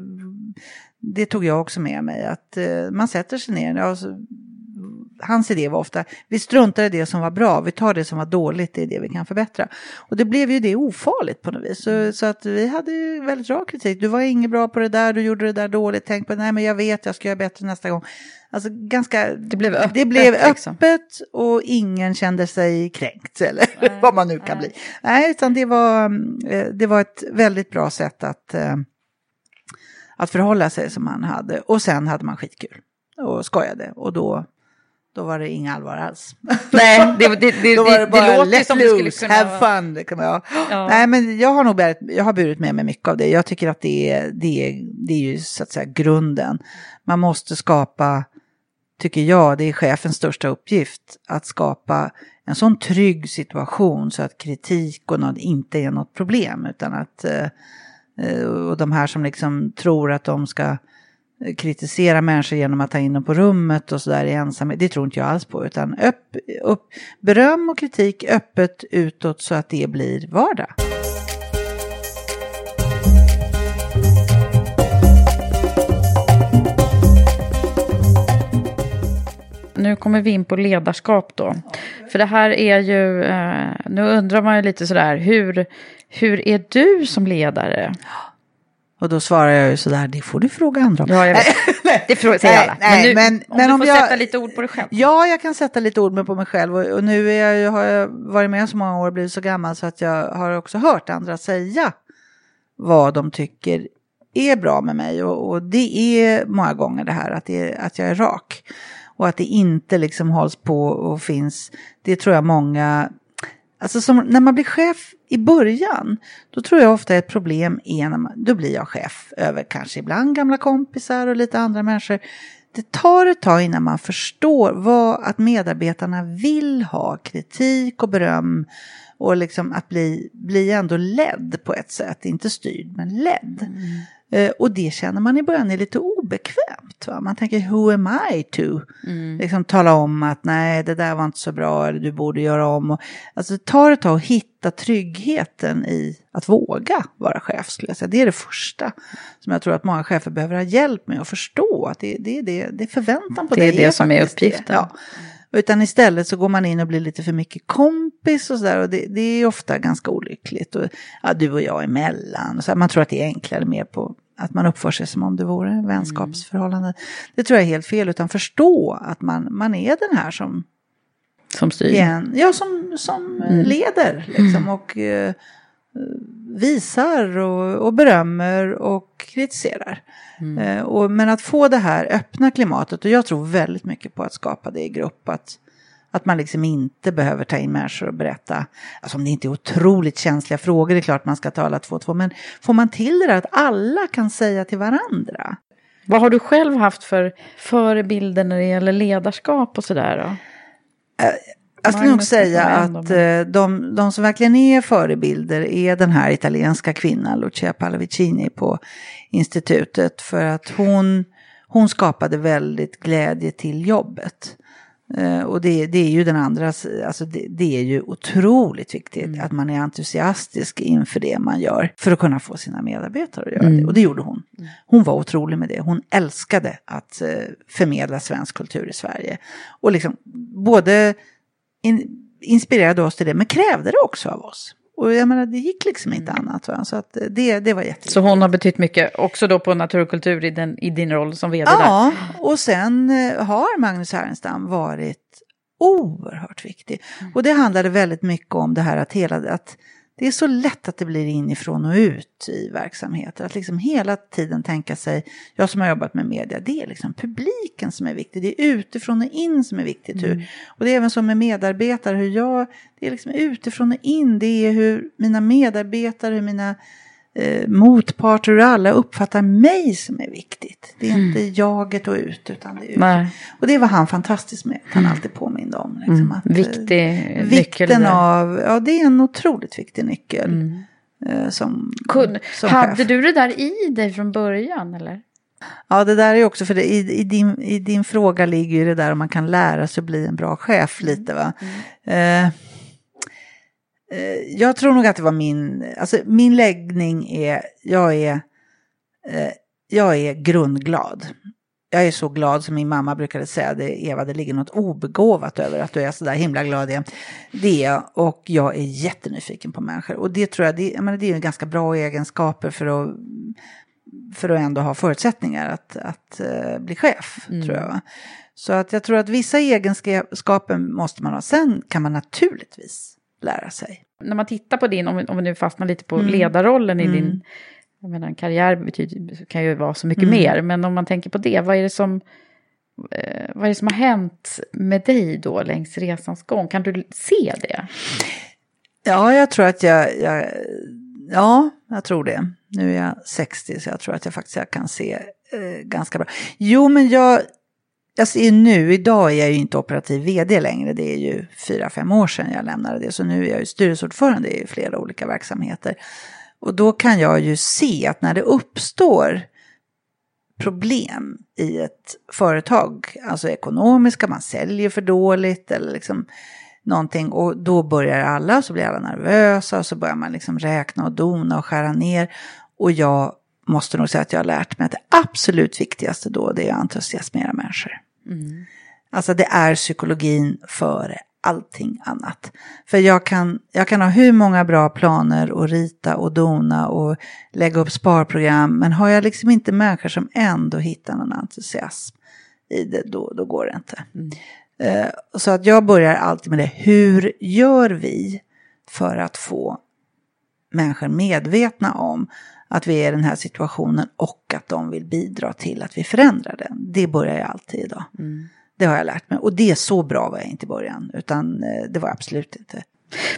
det tog jag också med mig, att eh, man sätter sig ner. Alltså, hans idé var ofta, vi struntar i det som var bra, vi tar det som var dåligt, det är det vi kan förbättra. Och det blev ju det ofarligt på något vis. Så, så att vi hade ju väldigt rak kritik. Du var inget bra på det där, du gjorde det där dåligt, tänk på nej men jag vet, jag ska göra bättre nästa gång. Alltså ganska, Det blev öppet, det blev liksom. öppet och ingen kände sig kränkt eller vad man nu kan bli. Nej, utan det var, eh, det var ett väldigt bra sätt att, eh, att förhålla sig som han hade. Och sen hade man skitkul och skojade och då, då var det inga allvar alls. Nej, det, det, det, Då var det, det det, bara låter let som det skulle loose, kunna have fun. Det kan man, ja. Ja. Nej, men jag har nog burit, jag har burit med mig mycket av det. Jag tycker att det är, det är, det är ju så att säga grunden. Man måste skapa, tycker jag, det är chefens största uppgift, att skapa en sån trygg situation så att kritik och något inte är något problem. Utan att, eh, eh, och de här som liksom tror att de ska kritisera människor genom att ta in dem på rummet och sådär i ensamhet. Det tror inte jag alls på. Utan upp, upp, beröm och kritik öppet utåt så att det blir vardag. Nu kommer vi in på ledarskap då. För det här är ju, eh, nu undrar man ju lite sådär, hur, hur är du som ledare? Och då svarar jag ju sådär, det får du fråga andra om. Ja, jag vet. Det frågar- säger Nej, alla. nej, men nu, men- om men du om får jag- sätta lite ord på dig själv. Ja, jag kan sätta lite ord på mig själv och, och nu är jag, ju- har jag varit med så många år och blivit så gammal så att jag har också hört andra säga vad de tycker är bra med mig och, och det är många gånger det här att, det, att jag är rak och att det inte liksom hålls på och finns, det tror jag många Alltså som, när man blir chef i början, då tror jag ofta ett problem är när man, då blir jag chef över kanske ibland gamla kompisar och lite andra människor. Det tar ett tag innan man förstår vad, att medarbetarna vill ha kritik och beröm och liksom att bli, bli ändå ledd på ett sätt, inte styrd men ledd. Eh, och det känner man i början är lite obekvämt. Va? Man tänker, who am I to? Liksom tala om att nej, det där var inte så bra eller du borde göra om. Och, alltså det tar ett tag att hitta tryggheten i att våga vara chef. Skulle jag säga. Det är det första som jag tror att många chefer behöver ha hjälp med att förstå. Att det, det, det, det är förväntan på Det är dig det som är det. uppgiften. Ja. Utan istället så går man in och blir lite för mycket kompis och sådär. Och det, det är ofta ganska olyckligt. Och, ja, du och jag emellan. Och så här, man tror att det är enklare mer på att man uppför sig som om det vore vänskapsförhållande. Det tror jag är helt fel. Utan förstå att man, man är den här som, Som styr. igen, ja, som, som eh, leder. Liksom, och eh, visar och, och berömmer och kritiserar. Eh, och, men att få det här öppna klimatet, och jag tror väldigt mycket på att skapa det i grupp, att, Att man liksom inte behöver ta in människor och berätta, alltså om det inte är otroligt känsliga frågor, det är klart man ska tala två och två, men får man till det där att alla kan säga till varandra? Vad har du själv haft för förebilder när det gäller ledarskap och sådär då? Jag skulle nog säga att eh, de, de som verkligen är förebilder är den här italienska kvinnan Lucia Pallavicini på institutet. För att hon, hon skapade väldigt glädje till jobbet. Eh, och det, det, är ju den andra, alltså det, det är ju otroligt viktigt mm. att man är entusiastisk inför det man gör. För att kunna få sina medarbetare att göra mm. det. Och det gjorde hon. Hon var otrolig med det. Hon älskade att uh, förmedla svensk kultur i Sverige. Och liksom både in, inspirerade oss till det, men krävde det också av oss. Och jag menar, det gick liksom inte mm. annat. Va? Så att det, det var jätteviktigt. Så hon har betytt mycket också då på natur och kultur i, den, i din roll som vd ja, där? Och sen eh, har Magnus Härenstam varit oerhört viktig. Mm. Och det handlade väldigt mycket om det här att hela, att det är så lätt att det blir inifrån och ut i verksamheter. Att liksom hela tiden tänka sig, jag som har jobbat med media, det är liksom publiken som är viktig. Det är utifrån och in som är viktigt. Mm. och det är även så med medarbetare, hur jag, det är liksom utifrån och in. Det är hur mina medarbetare, hur mina eh, motparter och alla uppfattar mig som är viktigt. Det är mm. inte jaget och ut utan det är ut. Och det var han fantastisk med, han mm. alltid påminde om. Liksom, mm. att, Viktig eh, vikten av, ja det är en otroligt viktig nyckel. Mm. Eh, som, Kun, som hade chef. du det där i dig från början eller? Ja, det där är också, för det, i, i, din, i din fråga ligger ju det där om man kan lära sig att bli en bra chef mm. lite va. Mm. Eh, Eh, jag tror nog att det var min, alltså min läggning är, jag är, eh, jag är grundglad. Jag är så glad som min mamma brukade säga, det, Eva det ligger något obegåvat över att du är så där himla glad igen. Det är jag och jag är jättenyfiken på människor. Och det tror jag, det, jag menar, det är ganska bra egenskaper för att, för att ändå ha förutsättningar att, att uh, bli chef, mm. tror jag. Så att jag tror att vissa egenskaper måste man ha. Sen kan man naturligtvis lära sig. När man tittar på din, om vi, om vi nu fastnar lite på mm. ledarrollen i mm. din, jag menar en karriär betyder, kan ju vara så mycket mm. mer, men om man tänker på det, vad är det som eh, vad är det som har hänt med dig då längs resans gång? Kan du se det? Ja, jag tror att jag, jag ja, jag tror det. Nu är jag 60 så jag tror att jag faktiskt jag kan se eh, ganska bra. Jo, men jag, Alltså, jag ser nu, idag är jag ju inte operativ vd längre, det är ju fyra, fem år sedan jag lämnade det, så nu är jag ju styrelseordförande i flera olika verksamheter. Och då kan jag ju se att när det uppstår problem i ett företag, alltså ekonomiska, man säljer för dåligt eller liksom någonting och då börjar alla, så blir alla nervösa och så börjar man liksom räkna och dona och skära ner. Och jag måste nog säga att jag har lärt mig att det absolut viktigaste då det är att entusiasmera människor. Mm. Alltså det är psykologin före allting annat. För jag kan, jag kan ha hur många bra planer och rita och dona och lägga upp sparprogram. Men har jag liksom inte människor som ändå hittar någon entusiasm i det, då, då går det inte. Mm. Uh, så att jag börjar alltid med det, hur gör vi för att få människor medvetna om att vi är i den här situationen och att de vill bidra till att vi förändrar den. Det börjar jag alltid idag. Mm. Det har jag lärt mig. Och det är så bra var jag inte i början, utan eh, det var jag absolut inte.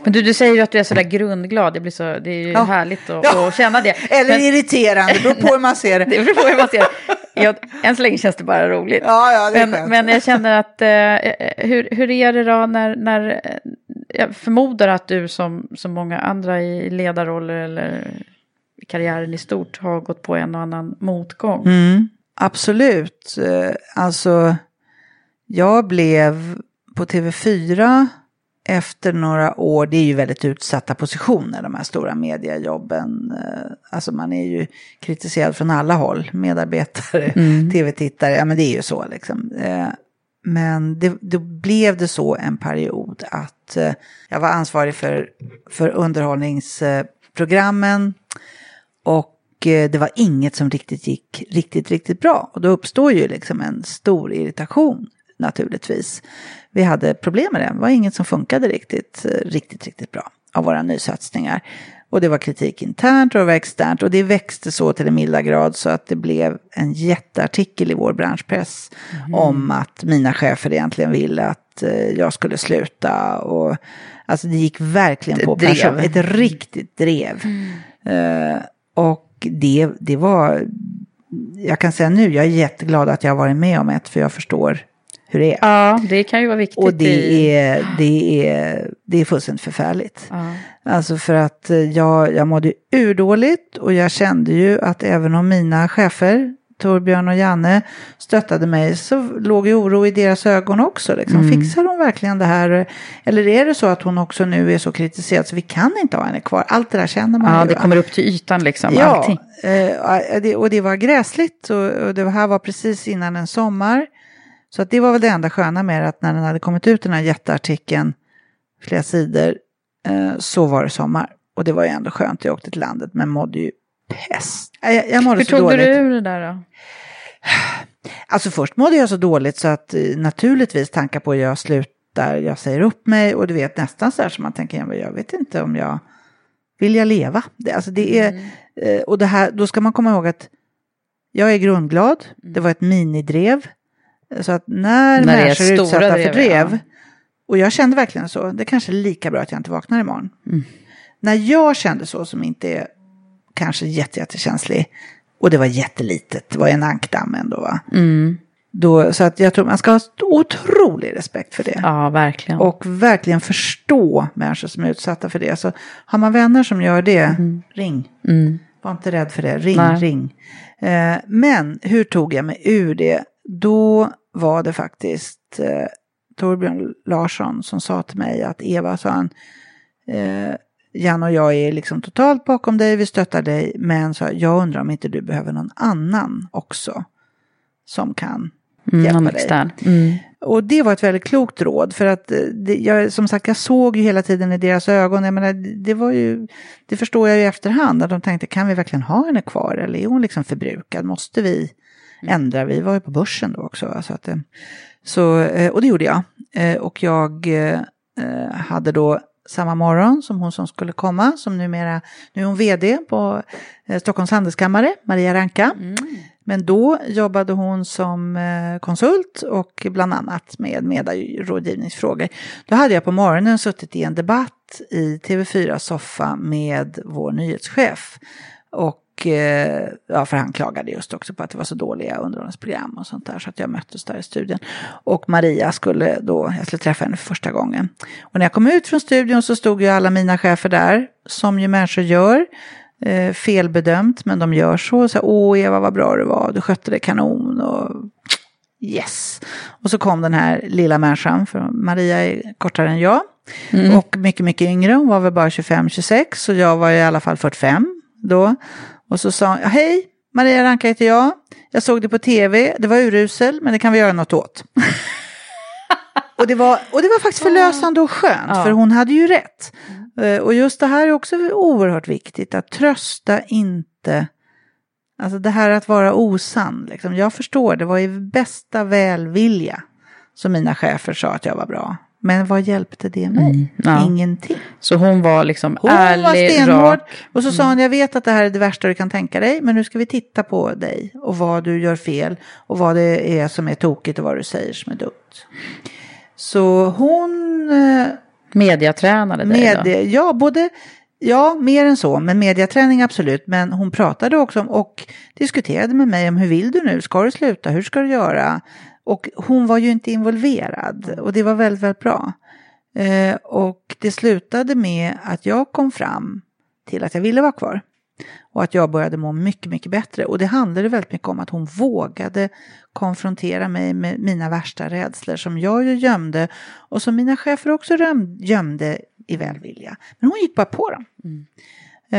Men du, du säger ju att du är sådär grundglad, det, blir så, det är ju ja. härligt att, ja. att, känna det. Eller Men... irriterande, det beror på hur man ser det. det beror på hur man ser det. Jag, än så länge känns det bara roligt. Ja, ja, det är men, men jag känner att, eh, hur, hur är det då när, när, jag förmodar att du som, som många andra i ledarroller eller karriären i stort har gått på en och annan motgång. Mm, absolut. Eh, alltså, jag blev på TV4 efter några år, det är ju väldigt utsatta positioner, de här stora mediejobben. Eh, alltså man är ju kritiserad från alla håll, medarbetare, mm. tv-tittare, ja men det är ju så liksom. Eh, men det, då blev det så en period att jag var ansvarig för, för underhållningsprogrammen och eh, det var inget som riktigt gick riktigt, riktigt bra. Och då uppstår ju liksom en stor irritation naturligtvis. Vi hade problem med det, det var inget som funkade riktigt, eh, riktigt, riktigt bra av våra nysatsningar. Och det var kritik internt och det var externt och det växte så till en milda grad så att det blev en jätteartikel i vår branschpress Mhm. om att mina chefer egentligen ville att eh, jag skulle sluta. Och, alltså det gick verkligen Ett på drev. person, ett riktigt drev. Eh, och det, det var, jag kan säga nu, jag är jätteglad att jag har varit med om ett för jag förstår hur det är. Ja, det kan ju vara viktigt. Och i- det är, det är, det är fullständigt förfärligt. Ja. Alltså för att eh, jag, jag mådde urdåligt och jag kände ju att även om mina chefer, Torbjörn och Janne, stöttade mig så låg ju oro i deras ögon också. Liksom. Mm. Fixar hon verkligen det här? Eller är det så att hon också nu är så kritiserad så vi kan inte ha henne kvar? Allt det där känner man Ja, ju. det va? kommer upp till ytan liksom. Ja, Allting. eh, det, och det var gräsligt och, det här var precis innan en sommar. Så att det var väl det enda sköna med det, att när den hade kommit ut den här jätteartikeln, flera sidor, eh, så var det sommar. Och det var ju ändå skönt, jag åkte till landet men mådde ju pest. Jag, jag mådde Hur så tog dåligt. du ur det där då? Alltså först mådde jag så dåligt så att eh, naturligtvis tankar på att jag slutar, jag säger upp mig och du vet nästan så här som man tänker, "Ja, men jag vet inte om jag, vill jag leva? Det, alltså det är, Mm. eh, och det här, då ska man komma ihåg att jag är grundglad, det var ett minidrev, så att när, Mm. När människor är utsatta drev, för drev, ja. och jag kände verkligen så, det kanske är lika bra att jag inte vaknar imorgon. Mm. När jag kände så, som inte är kanske jätte, jättekänslig, och det var jättelitet, det var en ankdamm ändå va? Mm. Då, så att jag tror man ska ha otrolig respekt för det. Ja, verkligen. Och verkligen förstå människor som är utsatta för det. Så har man vänner som gör det, ring. Mm. Var inte rädd för det, ring, Nej. ring. Eh, men hur tog jag mig ur det? Då var det faktiskt eh, Torbjörn Larsson som sa till mig att Eva, sa han, eh, Jan och jag är liksom totalt bakom dig, vi stöttar dig, men så, jag undrar om inte du behöver någon annan också som kan Mm, hjälpa dig. Mm. Och det var ett väldigt klokt råd för att eh, det, jag, som sagt jag såg ju hela tiden i deras ögon, jag menar det var ju, det förstår jag ju i efterhand, att de tänkte kan vi verkligen ha henne kvar eller är hon liksom förbrukad, måste vi ändra, vi var ju på börsen då också. va, Så att, eh, så, eh, och det gjorde jag. Och jag hade då samma morgon som hon som skulle komma, som numera, nu är hon vd på eh, Stockholms handelskammare, Maria Ranka. Men då jobbade hon som eh, konsult och bland annat med medierådgivningsfrågor. Då hade jag på morgonen suttit i en debatt i TV4 soffa med vår nyhetschef. Och eh, ja, för han klagade just också på att det var så dåliga underhållningsprogram och sånt där. Så att jag möttes där i studion. Och Maria skulle då, jag skulle träffa henne för första gången. Och när jag kom ut från studion så stod ju alla mina chefer där, som ju människor gör. Eh, felbedömt, men de gör så. så Åh Eva vad bra du var, du skötte det kanon. Och yes. Och så kom den här lilla människan, för Maria är kortare än jag. Och mycket, mycket yngre, hon var väl bara 25-26, så jag var i alla fall 45 då. Och så sa hon, hej, Maria Ranka heter jag. Jag såg det på tv, det var urusel, men det kan vi göra något åt. och, det var, och det var faktiskt förlösande och skönt, för hon hade ju rätt. Eh, Och just det här är också oerhört viktigt, att trösta inte, alltså det här att vara osann. Liksom. Jag förstår, det var i bästa välvilja som mina chefer sa att jag var bra. Men vad hjälpte det mig? ja. Ingenting. Så hon var liksom Hon ärlig, var stenhård. rak. Och så sa hon, jag vet att det här är det värsta du kan tänka dig, men nu ska vi titta på dig och vad du gör fel och vad det är som är tokigt och vad du säger som är dumt. Så hon eh, Mediatränade dig med då? ja, både, ja, mer än så, men mediaträning absolut. Men hon pratade också om och diskuterade med mig om hur vill du nu, ska du sluta, hur ska du göra? Och hon var ju inte involverad och det var väldigt, väldigt bra. Eh, och det slutade med att jag kom fram till att jag ville vara kvar. Och att jag började må mycket, mycket bättre. Och det handlade väldigt mycket om att hon vågade konfrontera mig med mina värsta rädslor som jag ju gömde och som mina chefer också gömde i välvilja. Men hon gick bara på dem.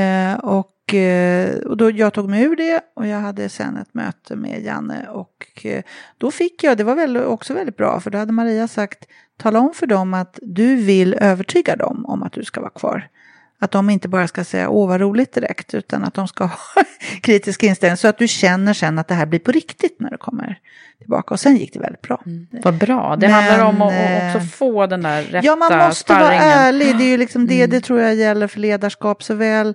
Eh, och, eh, och då jag tog mig ur det och jag hade sen ett möte med Janne och eh, då fick jag, det var väl också väldigt bra för då hade Maria sagt tala om för dem att du vill övertyga dem om att du ska vara kvar. Att de inte bara ska säga åh vad roligt direkt utan att de ska ha kritisk inställning så att du känner sen att det här blir på riktigt när du kommer tillbaka. Och sen gick det väldigt bra. Mm. Vad bra. Det Men, handlar om att eh, också få den där rätta Ja, man måste vara sparringen. ärlig. Det är ju liksom det, Mm. det tror jag gäller för ledarskap såväl eh,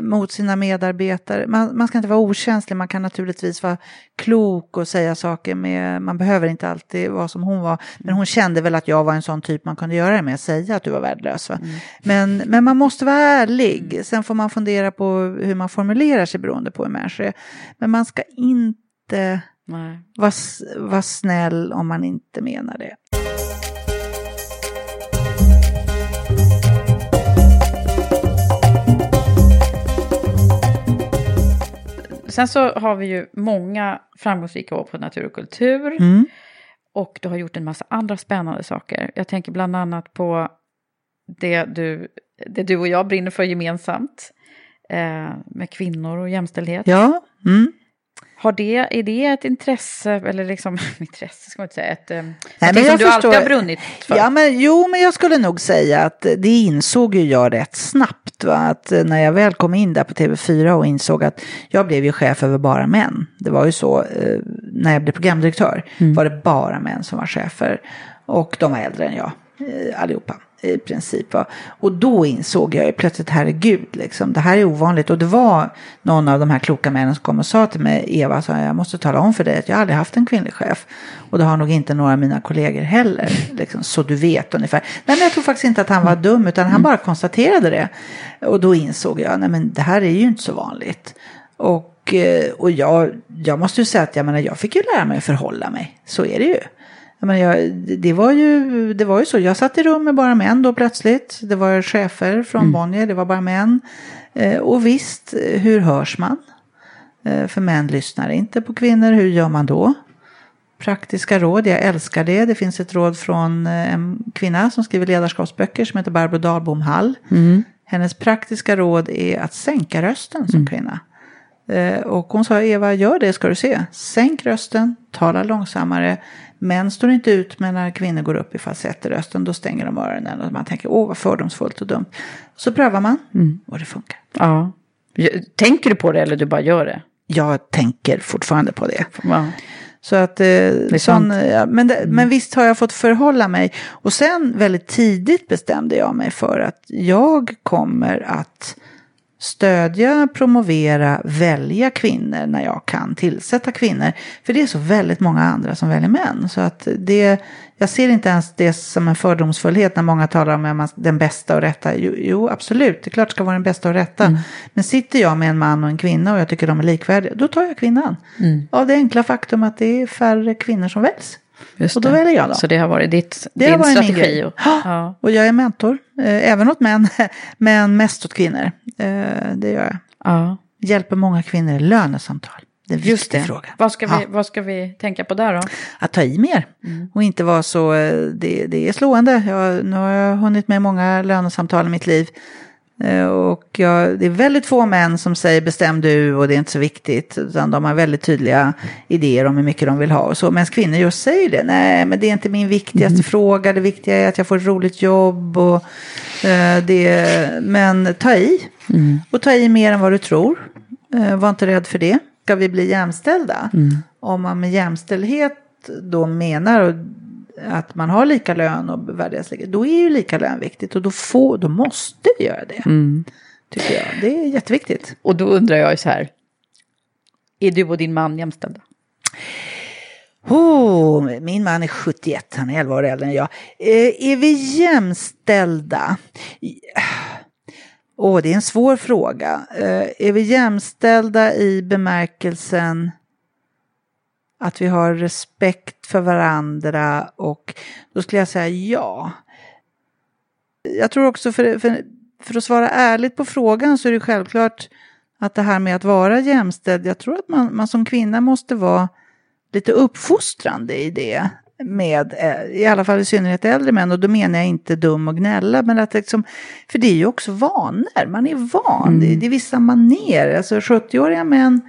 mot sina medarbetare. Man, man ska inte vara okänslig, man kan naturligtvis vara klok och säga saker med, man behöver inte alltid vara som hon var. Men hon kände väl att jag var en sån typ man kunde göra det med, säga att du var värdelös. Va? Men, men man måste vara ärlig, sen får man fundera på hur man formulerar sig beroende på hur människor är. Men man ska inte vara, vara snäll om man inte menar det. Sen så har vi ju många framgångsrika år på natur och kultur. Mm. Och du har gjort en massa andra spännande saker. Jag tänker bland annat på det du, det du och jag brinner för gemensamt. Eh, med kvinnor och jämställdhet. Ja, mm. Har det, är det ett intresse, eller liksom, intresse ska man inte säga, ett, eh, Nej, någonting som du alltid har brunnit för? Ja, men, jo, men jag skulle nog säga att det insåg ju jag rätt snabbt. Va? Att eh, när jag väl kom in där på TV4 och insåg att jag blev ju chef över bara män. Det var ju så, eh, när jag blev programdirektör var det bara män som var chefer. Och de var äldre än jag, eh, allihopa i princip. Va? Och då insåg jag ju plötsligt, herregud, liksom, det här är ovanligt. Och det var någon av de här kloka männen som kom och sa till mig, Eva, sa, jag måste tala om för dig att jag aldrig haft en kvinnlig chef. Och det har nog inte några av mina kollegor heller, liksom, så du vet ungefär. Nej, men jag tror faktiskt inte att han var dum, utan han bara konstaterade det. Och då insåg jag, nej men det här är ju inte så vanligt. Och, eh, och jag, jag måste ju säga att jag, menar, jag fick ju lära mig att förhålla mig, så är det ju. Jag menar, jag, det, var ju, det var ju så, jag satt i rum med bara män då plötsligt. Det var chefer från Bonnier, det var bara män. Eh, och visst, eh, hur hörs man? Eh, för män lyssnar inte på kvinnor, hur gör man då? Praktiska råd, jag älskar det. Det finns ett råd från eh, en kvinna som skriver ledarskapsböcker som heter Barbro Dahlbom Hall. Hennes praktiska råd är att sänka rösten som kvinna. Eh, Och hon sa, Eva, gör det ska du se. Sänk rösten, tala långsammare. Män står inte ut med när kvinnor går upp i falsett i rösten. Då stänger de öronen och man tänker, åh vad fördomsfullt och dumt. Så prövar man och det funkar. Ja. Tänker du på det eller du bara gör det? Jag tänker fortfarande på det. Ja. Så att, eh, sån, ja, men, det, men visst har jag fått förhålla mig. Och sen väldigt tidigt bestämde jag mig för att jag kommer att stödja, promovera, välja kvinnor när jag kan tillsätta kvinnor. För det är så väldigt många andra som väljer män. Så att det, jag ser inte ens det som en fördomsfullhet när många talar om den bästa och rätta. Jo, jo, absolut, det är klart det ska vara den bästa och rätta. Men sitter jag med en man och en kvinna och jag tycker de är likvärdiga, då tar jag kvinnan. Av det enkla faktum att det är färre kvinnor som väljs. Just Och då det. väljer jag dem. Så det har varit ditt, Det din strategi? Och, Ja. Och jag är mentor, eh, även åt män, men mest åt kvinnor. Eh, det gör jag. Ja. Hjälper många kvinnor i lönesamtal. Det är en Just viktig det. fråga. Vad ska, vi, Ja. vad ska vi tänka på där då? Att ta i mer och inte vara så, eh, det, det är slående. Jag, nu har jag hunnit med många lönesamtal i mitt liv. Eh, Och jag, det är väldigt få män som säger bestäm du och det är inte så viktigt. Utan de har väldigt tydliga idéer om hur mycket de vill ha. Och så. Medan kvinnor just säger det. Nej, men det är inte min viktigaste fråga. Det viktiga är att jag får ett roligt jobb. Och, eh, det, men ta i. Och ta i mer än vad du tror. Eh, var inte rädd för det. Ska vi bli jämställda? Om man med jämställdhet då menar att man har lika lön och värderas lika, då är ju lika lön viktigt och då, får, då måste vi göra det. Tycker jag. Det är jätteviktigt. Och då undrar jag så här. Är du och din man jämställda? Oh, min man är 71, han är 11 år äldre än jag. Eh, är vi jämställda? Åh, oh, det är en svår fråga. Eh, är vi jämställda i bemärkelsen att vi har respekt för varandra och då skulle jag säga ja. Jag tror också för, för, för att svara ärligt på frågan så är det självklart att det här med att vara jämställd, jag tror att man, man som kvinna måste vara lite uppfostrande i det. Med, eh, i alla fall i synnerhet äldre män, och då menar jag inte dum och gnälla, men att liksom, för det är ju också vanor, man är van, det, det är vissa maner, alltså 70-åriga män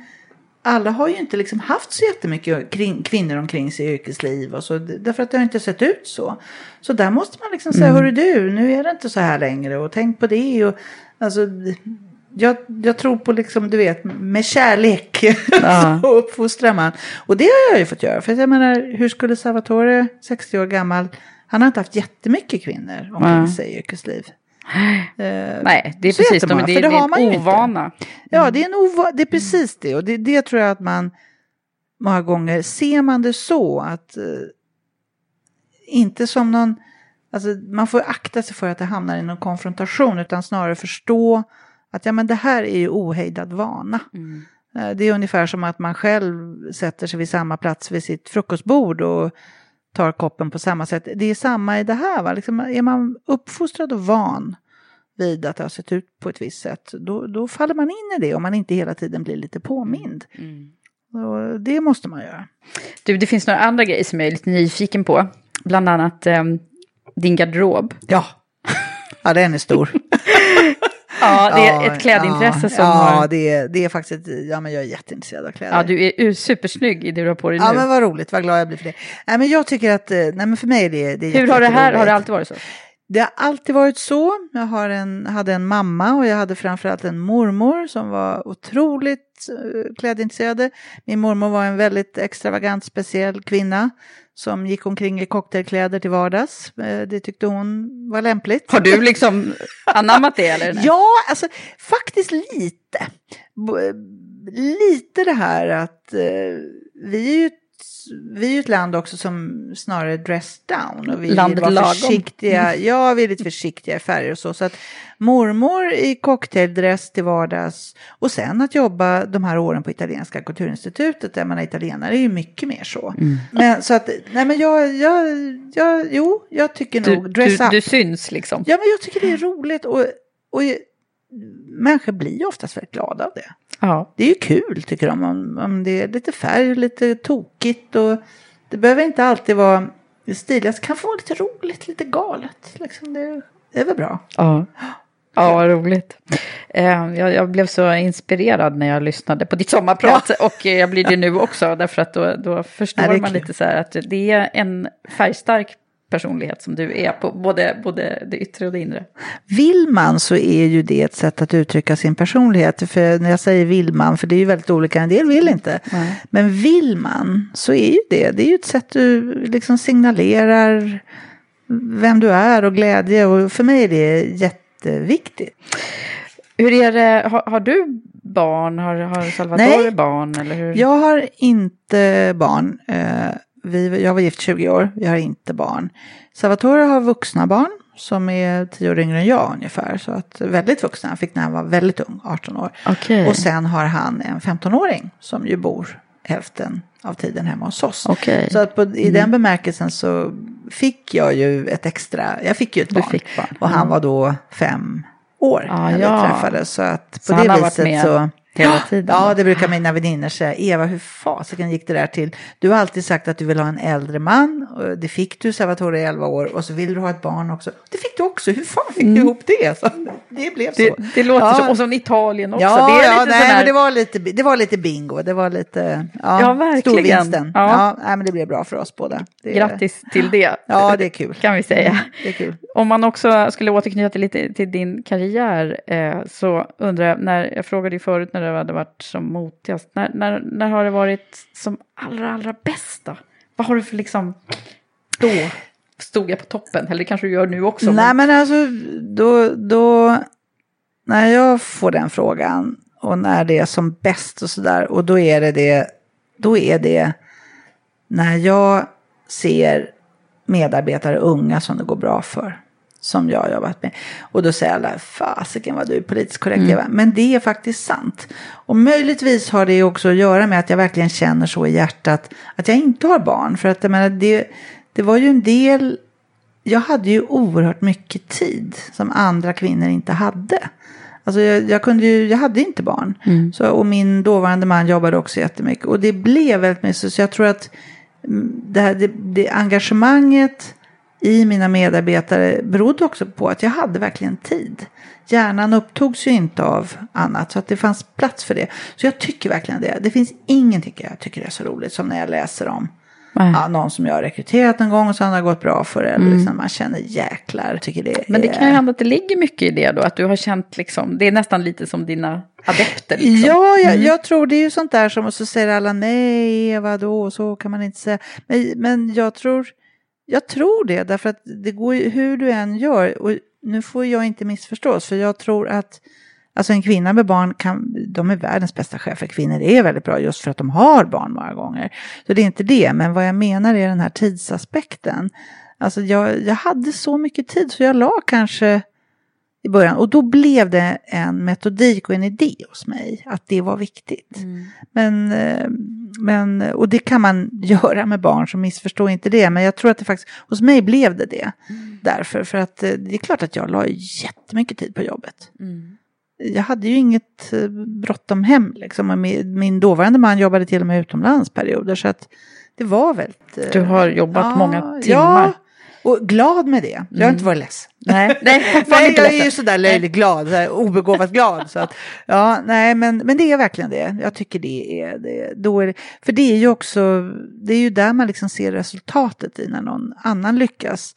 alla har ju inte liksom haft så jättemycket kring, kvinnor omkring sig i yrkesliv och så, därför att det har inte sett ut så. Så där måste man liksom säga, mm. hörru du, nu är det inte så här längre och tänk på det och alltså jag, jag tror på liksom, du vet, med kärlek ja. så uppfostrar man. Och det har jag ju fått göra. För jag menar, hur skulle Salvatore, 60 år gammal, han har inte haft jättemycket kvinnor omkring ja. sig i yrkesliv. Uh, Nej, det är precis det, det, det, är en ovana. Inte. Ja, det är, en ova, det är precis det. Och det, det tror jag att man många gånger, ser man det så att uh, inte som någon, alltså man får akta sig för att det hamnar i någon konfrontation utan snarare förstå att ja, men det här är ju ohejdad vana. Mm. Uh, det är ungefär som att man själv sätter sig vid samma plats vid sitt frukostbord och tar koppen på samma sätt. Det är samma i det här. Va? Liksom, är man uppfostrad och van vid att det har sett ut på ett visst sätt, då, då faller man in i det om man inte hela tiden blir lite påmind. Mm. Och det måste man göra. Du, det finns några andra grejer som jag är lite nyfiken på. Bland annat eh, din garderob. Ja, ja den är stor. Ja, det är ett klädintresse ja, som ja, har... det är, det är faktiskt, ja men jag är jätteintresserad av kläder. Ja, du är supersnygg i det du har på dig nu. Ja, men vad roligt, vad glad jag blir för det. Nej, men jag tycker att, eh, nej men för mig är det, det är Hur har det här, har det alltid varit så? Det har alltid varit så. Jag har en, hade en mamma och jag hade framförallt en mormor som var otroligt uh, klädintresserade. Min mormor var en väldigt extravagant, speciell kvinna som gick omkring i cocktailkläder till vardags. Eh, det tyckte hon var lämpligt. Har du liksom anammat det eller? ja, alltså faktiskt lite. Lite det här att eh, vi är ju vi är ett land också som snarare dress down. Och vi Landet vill vara lagom. försiktiga. Mm. Ja, vi är lite försiktiga i färger och så. Så att mormor i cocktaildress till vardags. Och sen att jobba de här åren på Italienska kulturinstitutet. Där man är italienare är ju mycket mer så. Mm. Men så att, nej men jag, jag, jag jo, jag tycker du, nog dress du, up. Du syns liksom. Ja, men jag tycker det är roligt. Och, och människor blir ju oftast väldigt glada av det. Ja. Det är ju kul tycker de om, om det är lite färg, lite tokigt och det behöver inte alltid vara stiligt. Det kan få vara lite roligt, lite galet. Liksom det, det är väl bra. Ja. Ja, vad roligt. Eh, jag, jag, blev så inspirerad när jag lyssnade på ditt sommarprat ja. och jag blir det nu också därför att då, då förstår Nej, man lite så här att det är en färgstark personlighet som du är på både, både det yttre och det inre. Vill man så är ju det ett sätt att uttrycka sin personlighet. För när jag säger vill man, för det är ju väldigt olika, en del vill inte. Nej. Men vill man så är ju det, det är ju ett sätt du liksom signalerar vem du är och glädje och för mig är det jätteviktigt. Hur är det, har, har du barn? Har, har Salvatore Nej, barn? Eller hur? jag har inte barn. Eh, vi, jag var gift 20 år, vi har inte barn. Salvatore har vuxna barn som är tio år yngre än jag ungefär. Så att väldigt vuxna, han fick när han var väldigt ung, 18 år. Okay. Och sen har han en 15-åring som ju bor hälften av tiden hemma hos oss. Okay. Så att på, i mm. den bemärkelsen så fick jag ju ett extra, jag fick ju ett barn. barn. Och han var då fem år ah, när ja. vi träffades. Så att på så det viset så hela tiden. Ja, det brukar mina väninnor säga. Eva, hur fasiken gick det där till? Du har alltid sagt att du vill ha en äldre man. Det fick du, Salvatore, i 11 år. Och så vill du ha ett barn också. Det fick du också. Hur fan fick mm. du ihop det? Så det blev så. Det, det låter ja. så. Och så Italien också. Ja, det, ja nej, här... men det, var lite, det var lite bingo. Det var lite ja, ja verkligen. storvinsten. Ja. Ja, nej, men det blev bra för oss båda. Det, Grattis till det. Ja, det är kul. Kan vi säga. Det är kul. Om man också skulle återknyta till, lite till din karriär eh, så undrar jag, när jag frågade ju förut när det hade varit som motigast, när, när, när har det varit som allra, allra bäst då? Vad har du för liksom, då stod jag på toppen, eller det kanske du gör nu också? Nej men, men alltså, då, då, när jag får den frågan och när det är som bäst och sådär, och då är det det, då är det när jag ser medarbetare unga som det går bra för som jag har jobbat med. Och då säger alla, fasiken vad du är politiskt korrekt mm. Men det är faktiskt sant. Och möjligtvis har det också att göra med att jag verkligen känner så i hjärtat att jag inte har barn. För att jag menar, det, det var ju en del, jag hade ju oerhört mycket tid som andra kvinnor inte hade. Alltså jag, jag kunde ju, jag hade inte barn. Mm. Så, och min dåvarande man jobbade också jättemycket. Och det blev väldigt mycket, så jag tror att mm, det, här, det, det engagemanget i mina medarbetare berodde också på att jag hade verkligen tid. Hjärnan upptogs ju inte av annat så att det fanns plats för det. Så jag tycker verkligen det. Det finns ingenting jag tycker är så roligt som när jag läser om Ja, någon som jag har rekryterat en gång och sen har gått bra för. Eller mm. liksom man känner jäklar. Tycker det Men det kan ju hända att det ligger mycket i det då. Att du har känt liksom, det är nästan lite som dina adepter. Liksom. Ja, jag, mm. jag tror det är ju sånt där som, och så säger alla nej, vadå, så kan man inte säga. Men, men jag tror, jag tror det, därför att det går ju, hur du än gör, och nu får jag inte missförstås, för jag tror att Alltså en kvinna med barn, kan, de är världens bästa chefer. Kvinnor är väldigt bra just för att de har barn många gånger. Så det är inte det, men vad jag menar är den här tidsaspekten. Alltså jag, jag hade så mycket tid så jag la kanske i början och då blev det en metodik och en idé hos mig att det var viktigt. Mm. Men, eh, men, och det kan man göra med barn så missförstå inte det. Men jag tror att det faktiskt, hos mig blev det det. Mm. Därför, för att eh, det är klart att jag la jättemycket tid på jobbet. Mm jag hade ju inget eh, bråttom hem. Liksom. Min dåvarande man jobbade till och med utomlands perioder. Så att det var väldigt... Eh, du har jobbat ja, många timmar. Ja, och glad med det. Jag har inte varit ledsen. Nej, nej, nej jag är ju sådär löjligt glad, sådär obegåvat glad. Så att, ja, nej, men, men det är verkligen det. Jag tycker det är det. Då är det. För det är ju också, det är ju där man liksom ser resultatet i när någon annan lyckas.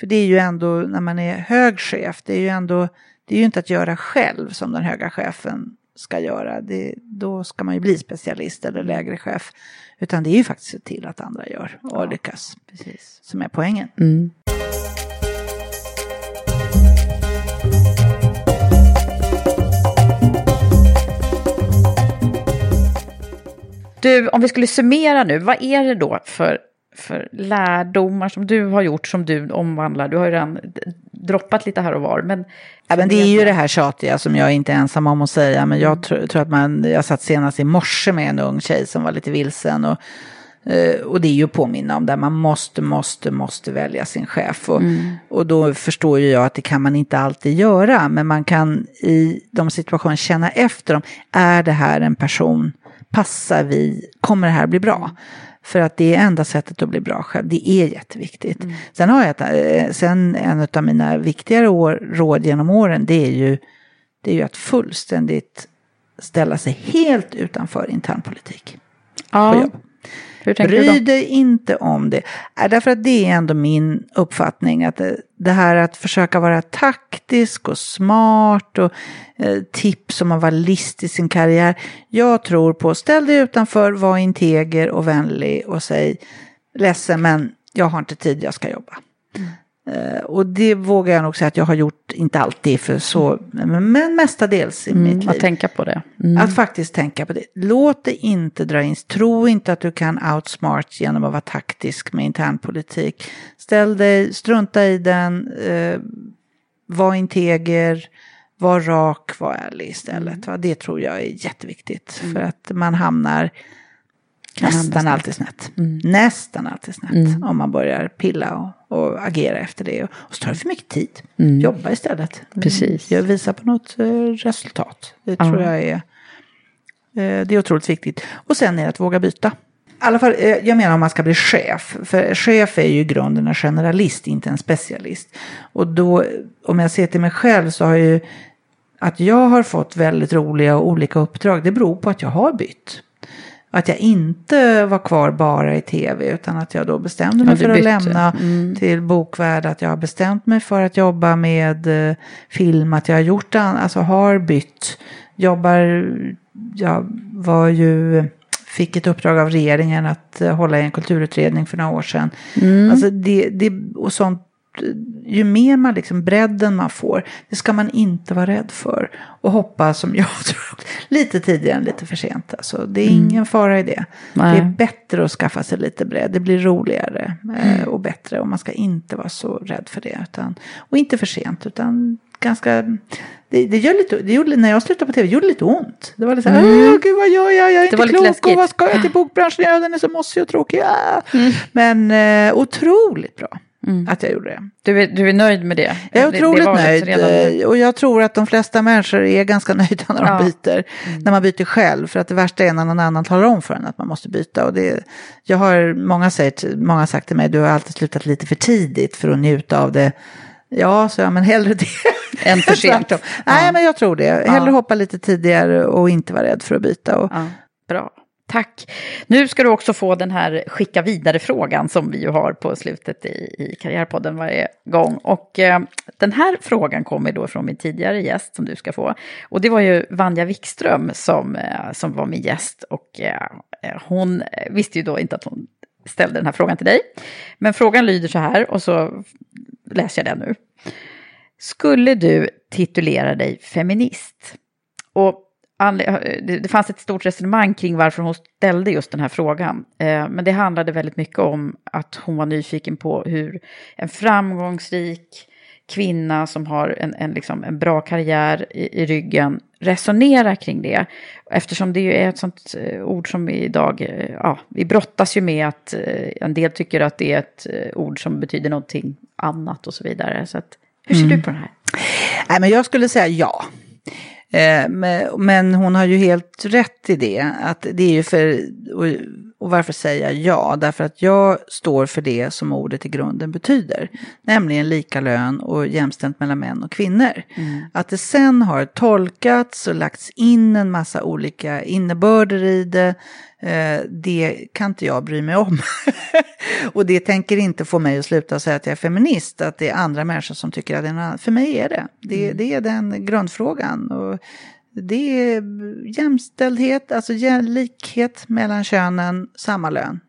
För det är ju ändå, när man är hög chef, det är ju ändå det är ju inte att göra själv som den höga chefen ska göra. Det, då ska man ju bli specialist eller lägre chef. Utan det är ju faktiskt att se till att andra gör och ja, lyckas. Precis. Som är poängen. Mm. Du, om vi skulle summera nu, vad är det då för för lärdomar som du har gjort som du omvandlar? Du har ju redan droppat lite här och var. Men, ja, men det är ju det här tjatiga som jag är inte är ensam om att säga. Men jag mm. tror, tror, att man, jag satt senast i morse med en ung tjej som var lite vilsen. Och, eh, och det är ju att påminna om där man måste, måste, måste välja sin chef. Och, mm. och då förstår ju jag att det kan man inte alltid göra. Men man kan i de situationerna känna efter dem. Är det här en person? Passar vi? Kommer det här bli bra? För att det är enda sättet att bli bra själv. Det är jätteviktigt. Mm. Sen har jag ett, eh, sen en av mina viktigare år, råd genom åren det är, ju, det är ju att fullständigt ställa sig helt utanför internpolitik. Ja. På jobb. Bry dig inte om det. Äh, därför att det är ändå min uppfattning att det, det här att försöka vara taktisk och smart och eh, tips om att vara list i sin karriär. Jag tror på ställ dig utanför, var integer och vänlig och säg ledsen men jag har inte tid, jag ska jobba. Mm. Uh, och det vågar jag nog säga att jag har gjort, inte alltid, för så, men, mestadels i mm, mitt liv. Att tänka på det. Mm. Att faktiskt tänka på det. Låt dig inte dra in, tro inte att du kan outsmart genom att vara taktisk med internpolitik. Ställ dig, strunta i den, uh, var integer, var rak, var ärlig istället. Mm. Det tror jag är jätteviktigt, mm. för att man hamnar Nästan alltid snett. Mm. Nästan alltid snett. Mm. Om man börjar pilla och, och, agera efter det. Och så tar det för mycket tid. Mm. Jobba istället. Precis. Jag visar på något eh, resultat. Det tror jag är, eh, det är otroligt viktigt. Och sen är det att våga byta. I alla fall, eh, jag menar om man ska bli chef. För chef är ju i grunden en generalist, inte en specialist. Och då, om jag ser till mig själv så har ju att jag har fått väldigt roliga och olika uppdrag. Det beror på att jag har bytt. Att jag inte var kvar bara i tv utan att jag då bestämde mig för att lämna mm. till Bokvärd. Att jag har bestämt mig för att jobba med eh, film. Att jag har gjort alltså har bytt. Jobbar, jag var ju, fick ett uppdrag av regeringen att eh, hålla i en kulturutredning för några år sedan. Mm. Alltså det, det, och sånt ju mer man liksom, bredden man får, det ska man inte vara rädd för. Och hoppa som jag tror, lite tidigare än lite för sent. Alltså, det är mm. ingen fara i det. Nej. Det är bättre att skaffa sig lite bredd, det blir roligare eh, mm. och bättre. Och man ska inte vara så rädd för det. Utan, och inte för sent, utan ganska... Det, det, gör lite, det gjorde, när jag slutade på tv gjorde det lite ont. Det var lite så här, mm. gud vad gör jag, jag är det inte klok och vad ska jag till bokbranschen göra, den är så mossig och tråkig. Mm. Men eh, otroligt bra. Mm. att jag gjorde det. Du är, du är nöjd med det? Jag är otroligt det, det nöjd redan... Eh, och jag tror att de flesta människor är ganska nöjda när de ja. byter. Mm. När man byter själv, för att det värsta är när någon annan talar om för en att man måste byta. Och det, jag har, många, säger, många sagt till mig, du har alltid slutat lite för tidigt för att njuta av det. Ja, så jag, men hellre det. Än för sent. Nej, men jag tror det. Hellre ja. hoppa lite tidigare och inte vara rädd för att byta. Och, ja. Bra. Tack. Nu ska du också få den här skicka vidare-frågan som vi ju har på slutet i, i Karriärpodden varje gång. Och eh, den här frågan kommer då från min tidigare gäst som du ska få. Och det var ju Vanja Wikström som, eh, som var min gäst. Och eh, eh hon visste ju då inte att hon ställde den här frågan till dig. Men frågan lyder så här, och så läser jag den nu. Skulle du titulera dig feminist? Och det fanns ett stort resonemang kring varför hon ställde just den här frågan. Eh, men det handlade väldigt mycket om att hon var nyfiken på hur en framgångsrik kvinna som har en, en, liksom, en bra karriär i, i, ryggen resonerar kring det. Eftersom det ju är ett sånt eh, ord som vi idag, eh, ja, vi brottas ju med att en del tycker att det är ett ord som betyder någonting annat och så vidare. Så att, hur ser mm. du på det här? Nej, men jag skulle säga ja. Eh, men hon har ju helt rätt i det. Att det är ju för, och varför säger jag ja? Därför att jag står för det som ordet i grunden betyder. Nämligen lika lön och jämställt mellan män och kvinnor. Mm. Att det sen har tolkats och lagts in en massa olika innebörder i det. Eh, det kan inte jag bry mig om. och det tänker inte få mig att sluta säga att jag är feminist, att det är andra människor som tycker att det är något annat. För mig är det. Det, mm. det är den grundfrågan. Och det är jämställdhet, alltså likhet mellan könen, samma lön.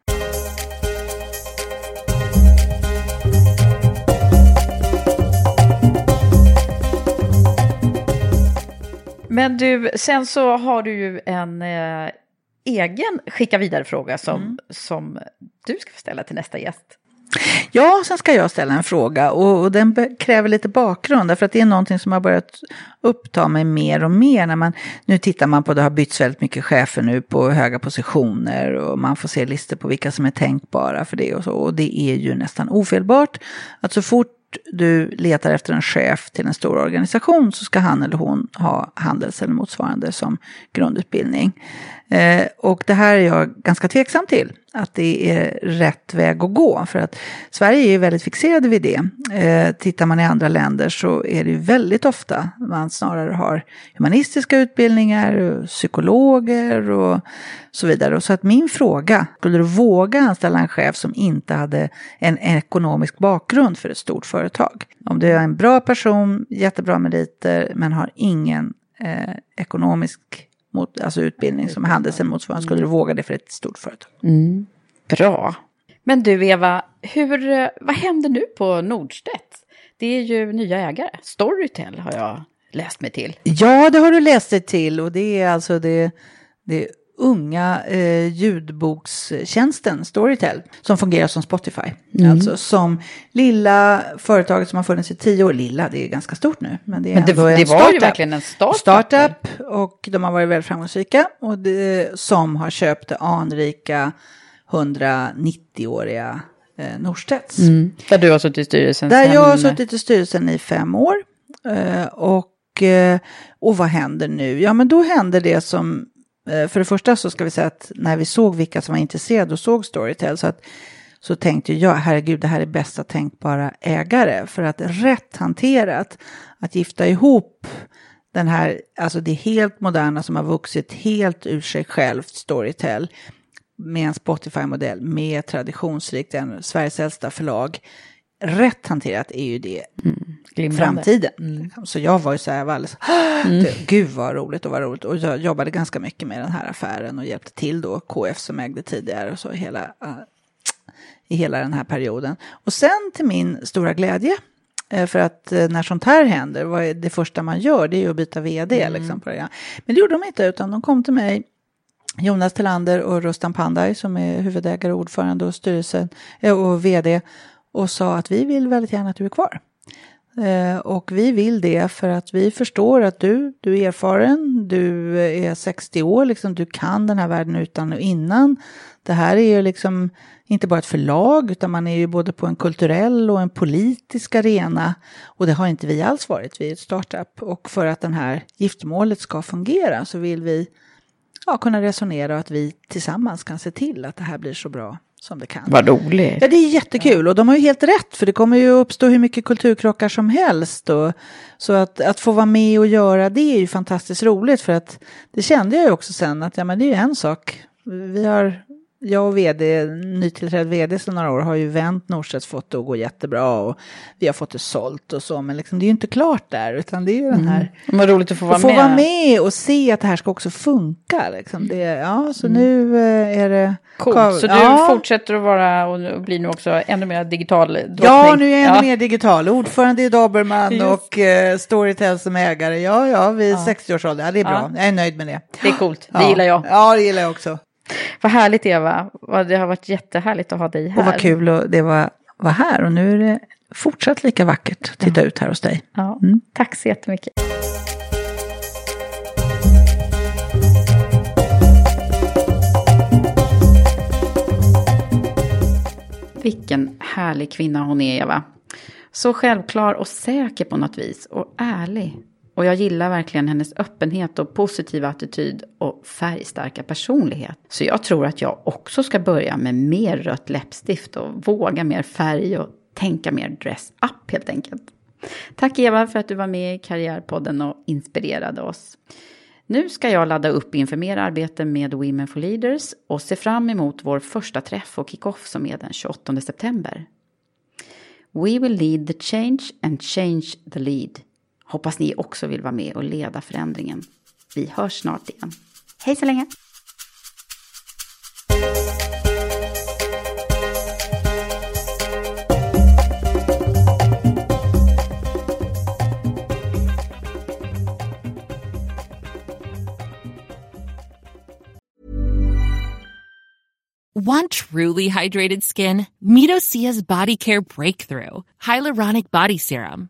Men du, sen så har du ju en eh, egen skicka vidare-fråga som, mm. som du ska få ställa till nästa gäst. Ja, sen ska jag ställa en fråga och, och den kräver lite bakgrund därför att det är någonting som har börjat uppta mig mer och mer när man, nu tittar man på, det har bytts väldigt mycket chefer nu på höga positioner och man får se listor på vilka som är tänkbara för det och så och det är ju nästan ofelbart att så fort du letar efter en chef till en stor organisation så ska han eller hon ha handels eller motsvarande som grundutbildning. Eh, och det här är jag ganska tveksam till, att det är rätt väg att gå. För att Sverige är ju väldigt fixerade vid det. Eh, tittar man i andra länder så är det ju väldigt ofta man snarare har humanistiska utbildningar, psykologer och så vidare. Och så att min fråga, skulle du våga anställa en chef som inte hade en ekonomisk bakgrund för ett stort företag? Om du är en bra person, jättebra meriter, men har ingen eh, ekonomisk mot, alltså utbildning som handels eller motsvarande, skulle du våga det för ett stort företag? Mm. Bra. Men du Eva, hur, vad händer nu på Nordstedt? Det är ju nya ägare. Storytel har jag läst mig till. Ja, det har du läst dig till och det är alltså det, det unga eh, ljudbokstjänsten Storytel som fungerar som Spotify. Mm. Alltså som lilla företaget som har funnits i tio år. Lilla, det är ganska stort nu. Men det, men det, det var ju verkligen en startup. Startup och de har varit väldigt framgångsrika. Och det, som har köpt det anrika 190-åriga eh, Norstedts. Mm. Där du har suttit i styrelsen? Där jag har suttit i styrelsen i fem år. Eh, och, eh, och vad händer nu? Ja, men då händer det som Eh, för det första så ska vi säga att när vi såg vilka som var intresserade och såg Storytel så, att, så tänkte jag, herregud, det här är bästa tänkbara ägare. För att rätt hanterat, att gifta ihop den här, alltså det helt moderna som har vuxit helt ur sig självt, Storytel, med en Spotify-modell, med traditionsrikt, en Sveriges äldsta förlag. Rätt hanterat är ju det mm mm framtiden. Mm. Så jag var ju så här, jag var alldeles, mm. gud vad roligt och vad roligt. Och jag jobbade ganska mycket med den här affären och hjälpte till då KF som ägde tidigare och så hela, uh, i hela den här perioden. Och sen till min stora glädje, uh, för att uh, när sånt här händer, vad är det första man gör? Det är ju att byta vd. Mm. Liksom, på det. Men det gjorde de inte, utan de kom till mig Jonas Tillander och Rustan Pandai som är huvudägare, ordförande och styrelsen och vd och sa att vi vill väldigt gärna att du är kvar. Eh, och vi vill det för att vi förstår att du, du är erfaren, du är 60 år, liksom, du kan den här världen utan och innan. Det här är ju liksom inte bara ett förlag, utan man är ju både på en kulturell och en politisk arena. Och det har inte vi alls varit, vi är ett startup. Och för att den här giftermålet ska fungera så vill vi ja, kunna resonera och att vi tillsammans kan se till att det här blir så bra som det kan. Vad roligt. Ja, det är jättekul och de har ju helt rätt för det kommer ju uppstå hur mycket kulturkrockar som helst. Och, så att, att få vara med och göra det är ju fantastiskt roligt för att det kände jag ju också sen att ja, men det är ju en sak. Vi har jag och vd, nytillträdd vd sedan några år, har ju vänt Norstedts fått det att gå jättebra och vi har fått det sålt och så, men liksom, det är ju inte klart där, utan det är ju den här... Mm. Vad roligt att få vara att få med. vara med och se att det här ska också funka. Liksom. Det, ja, så Mm. nu eh, är det... Coolt. Så du ja. fortsätter att vara och blir nu också ännu mer digital drottning? Ja, nu är jag ännu Ja. mer digital. Ordförande i Dobermann Just. och eh, Storytel som ägare. Ja, ja, vid Ja. 60-årsåldern. Ja, det är bra. Ja. Jag är nöjd med det. Det är coolt, det Ja. gillar jag. Ja, det gillar jag också. Vad härligt Eva, det har varit jättehärligt att ha dig här. Och vad kul och det var, var här. Och nu är det fortsatt lika vackert att titta ut här hos dig. Ja, Mm. Tack så jättemycket. Vilken härlig kvinna hon är, Eva. Så självklar och säker på något vis och ärlig. Och jag gillar verkligen hennes öppenhet och positiva attityd och färgstarka personlighet. Så jag tror att jag också ska börja med mer rött läppstift och våga mer färg och tänka mer dress up helt enkelt. Tack Eva för att du var med i Karriärpodden och inspirerade oss. Nu ska jag ladda upp inför mer arbete med Women for Leaders och se fram emot vår första träff och kick-off som är den 28 september. We will lead the change and change the lead. Hoppas ni också vill vara med och leda förändringen. Vi hörs snart igen. Hej så länge! Want truly hydrated skin? Meet Body Care Breakthrough Hyaluronic Body Serum.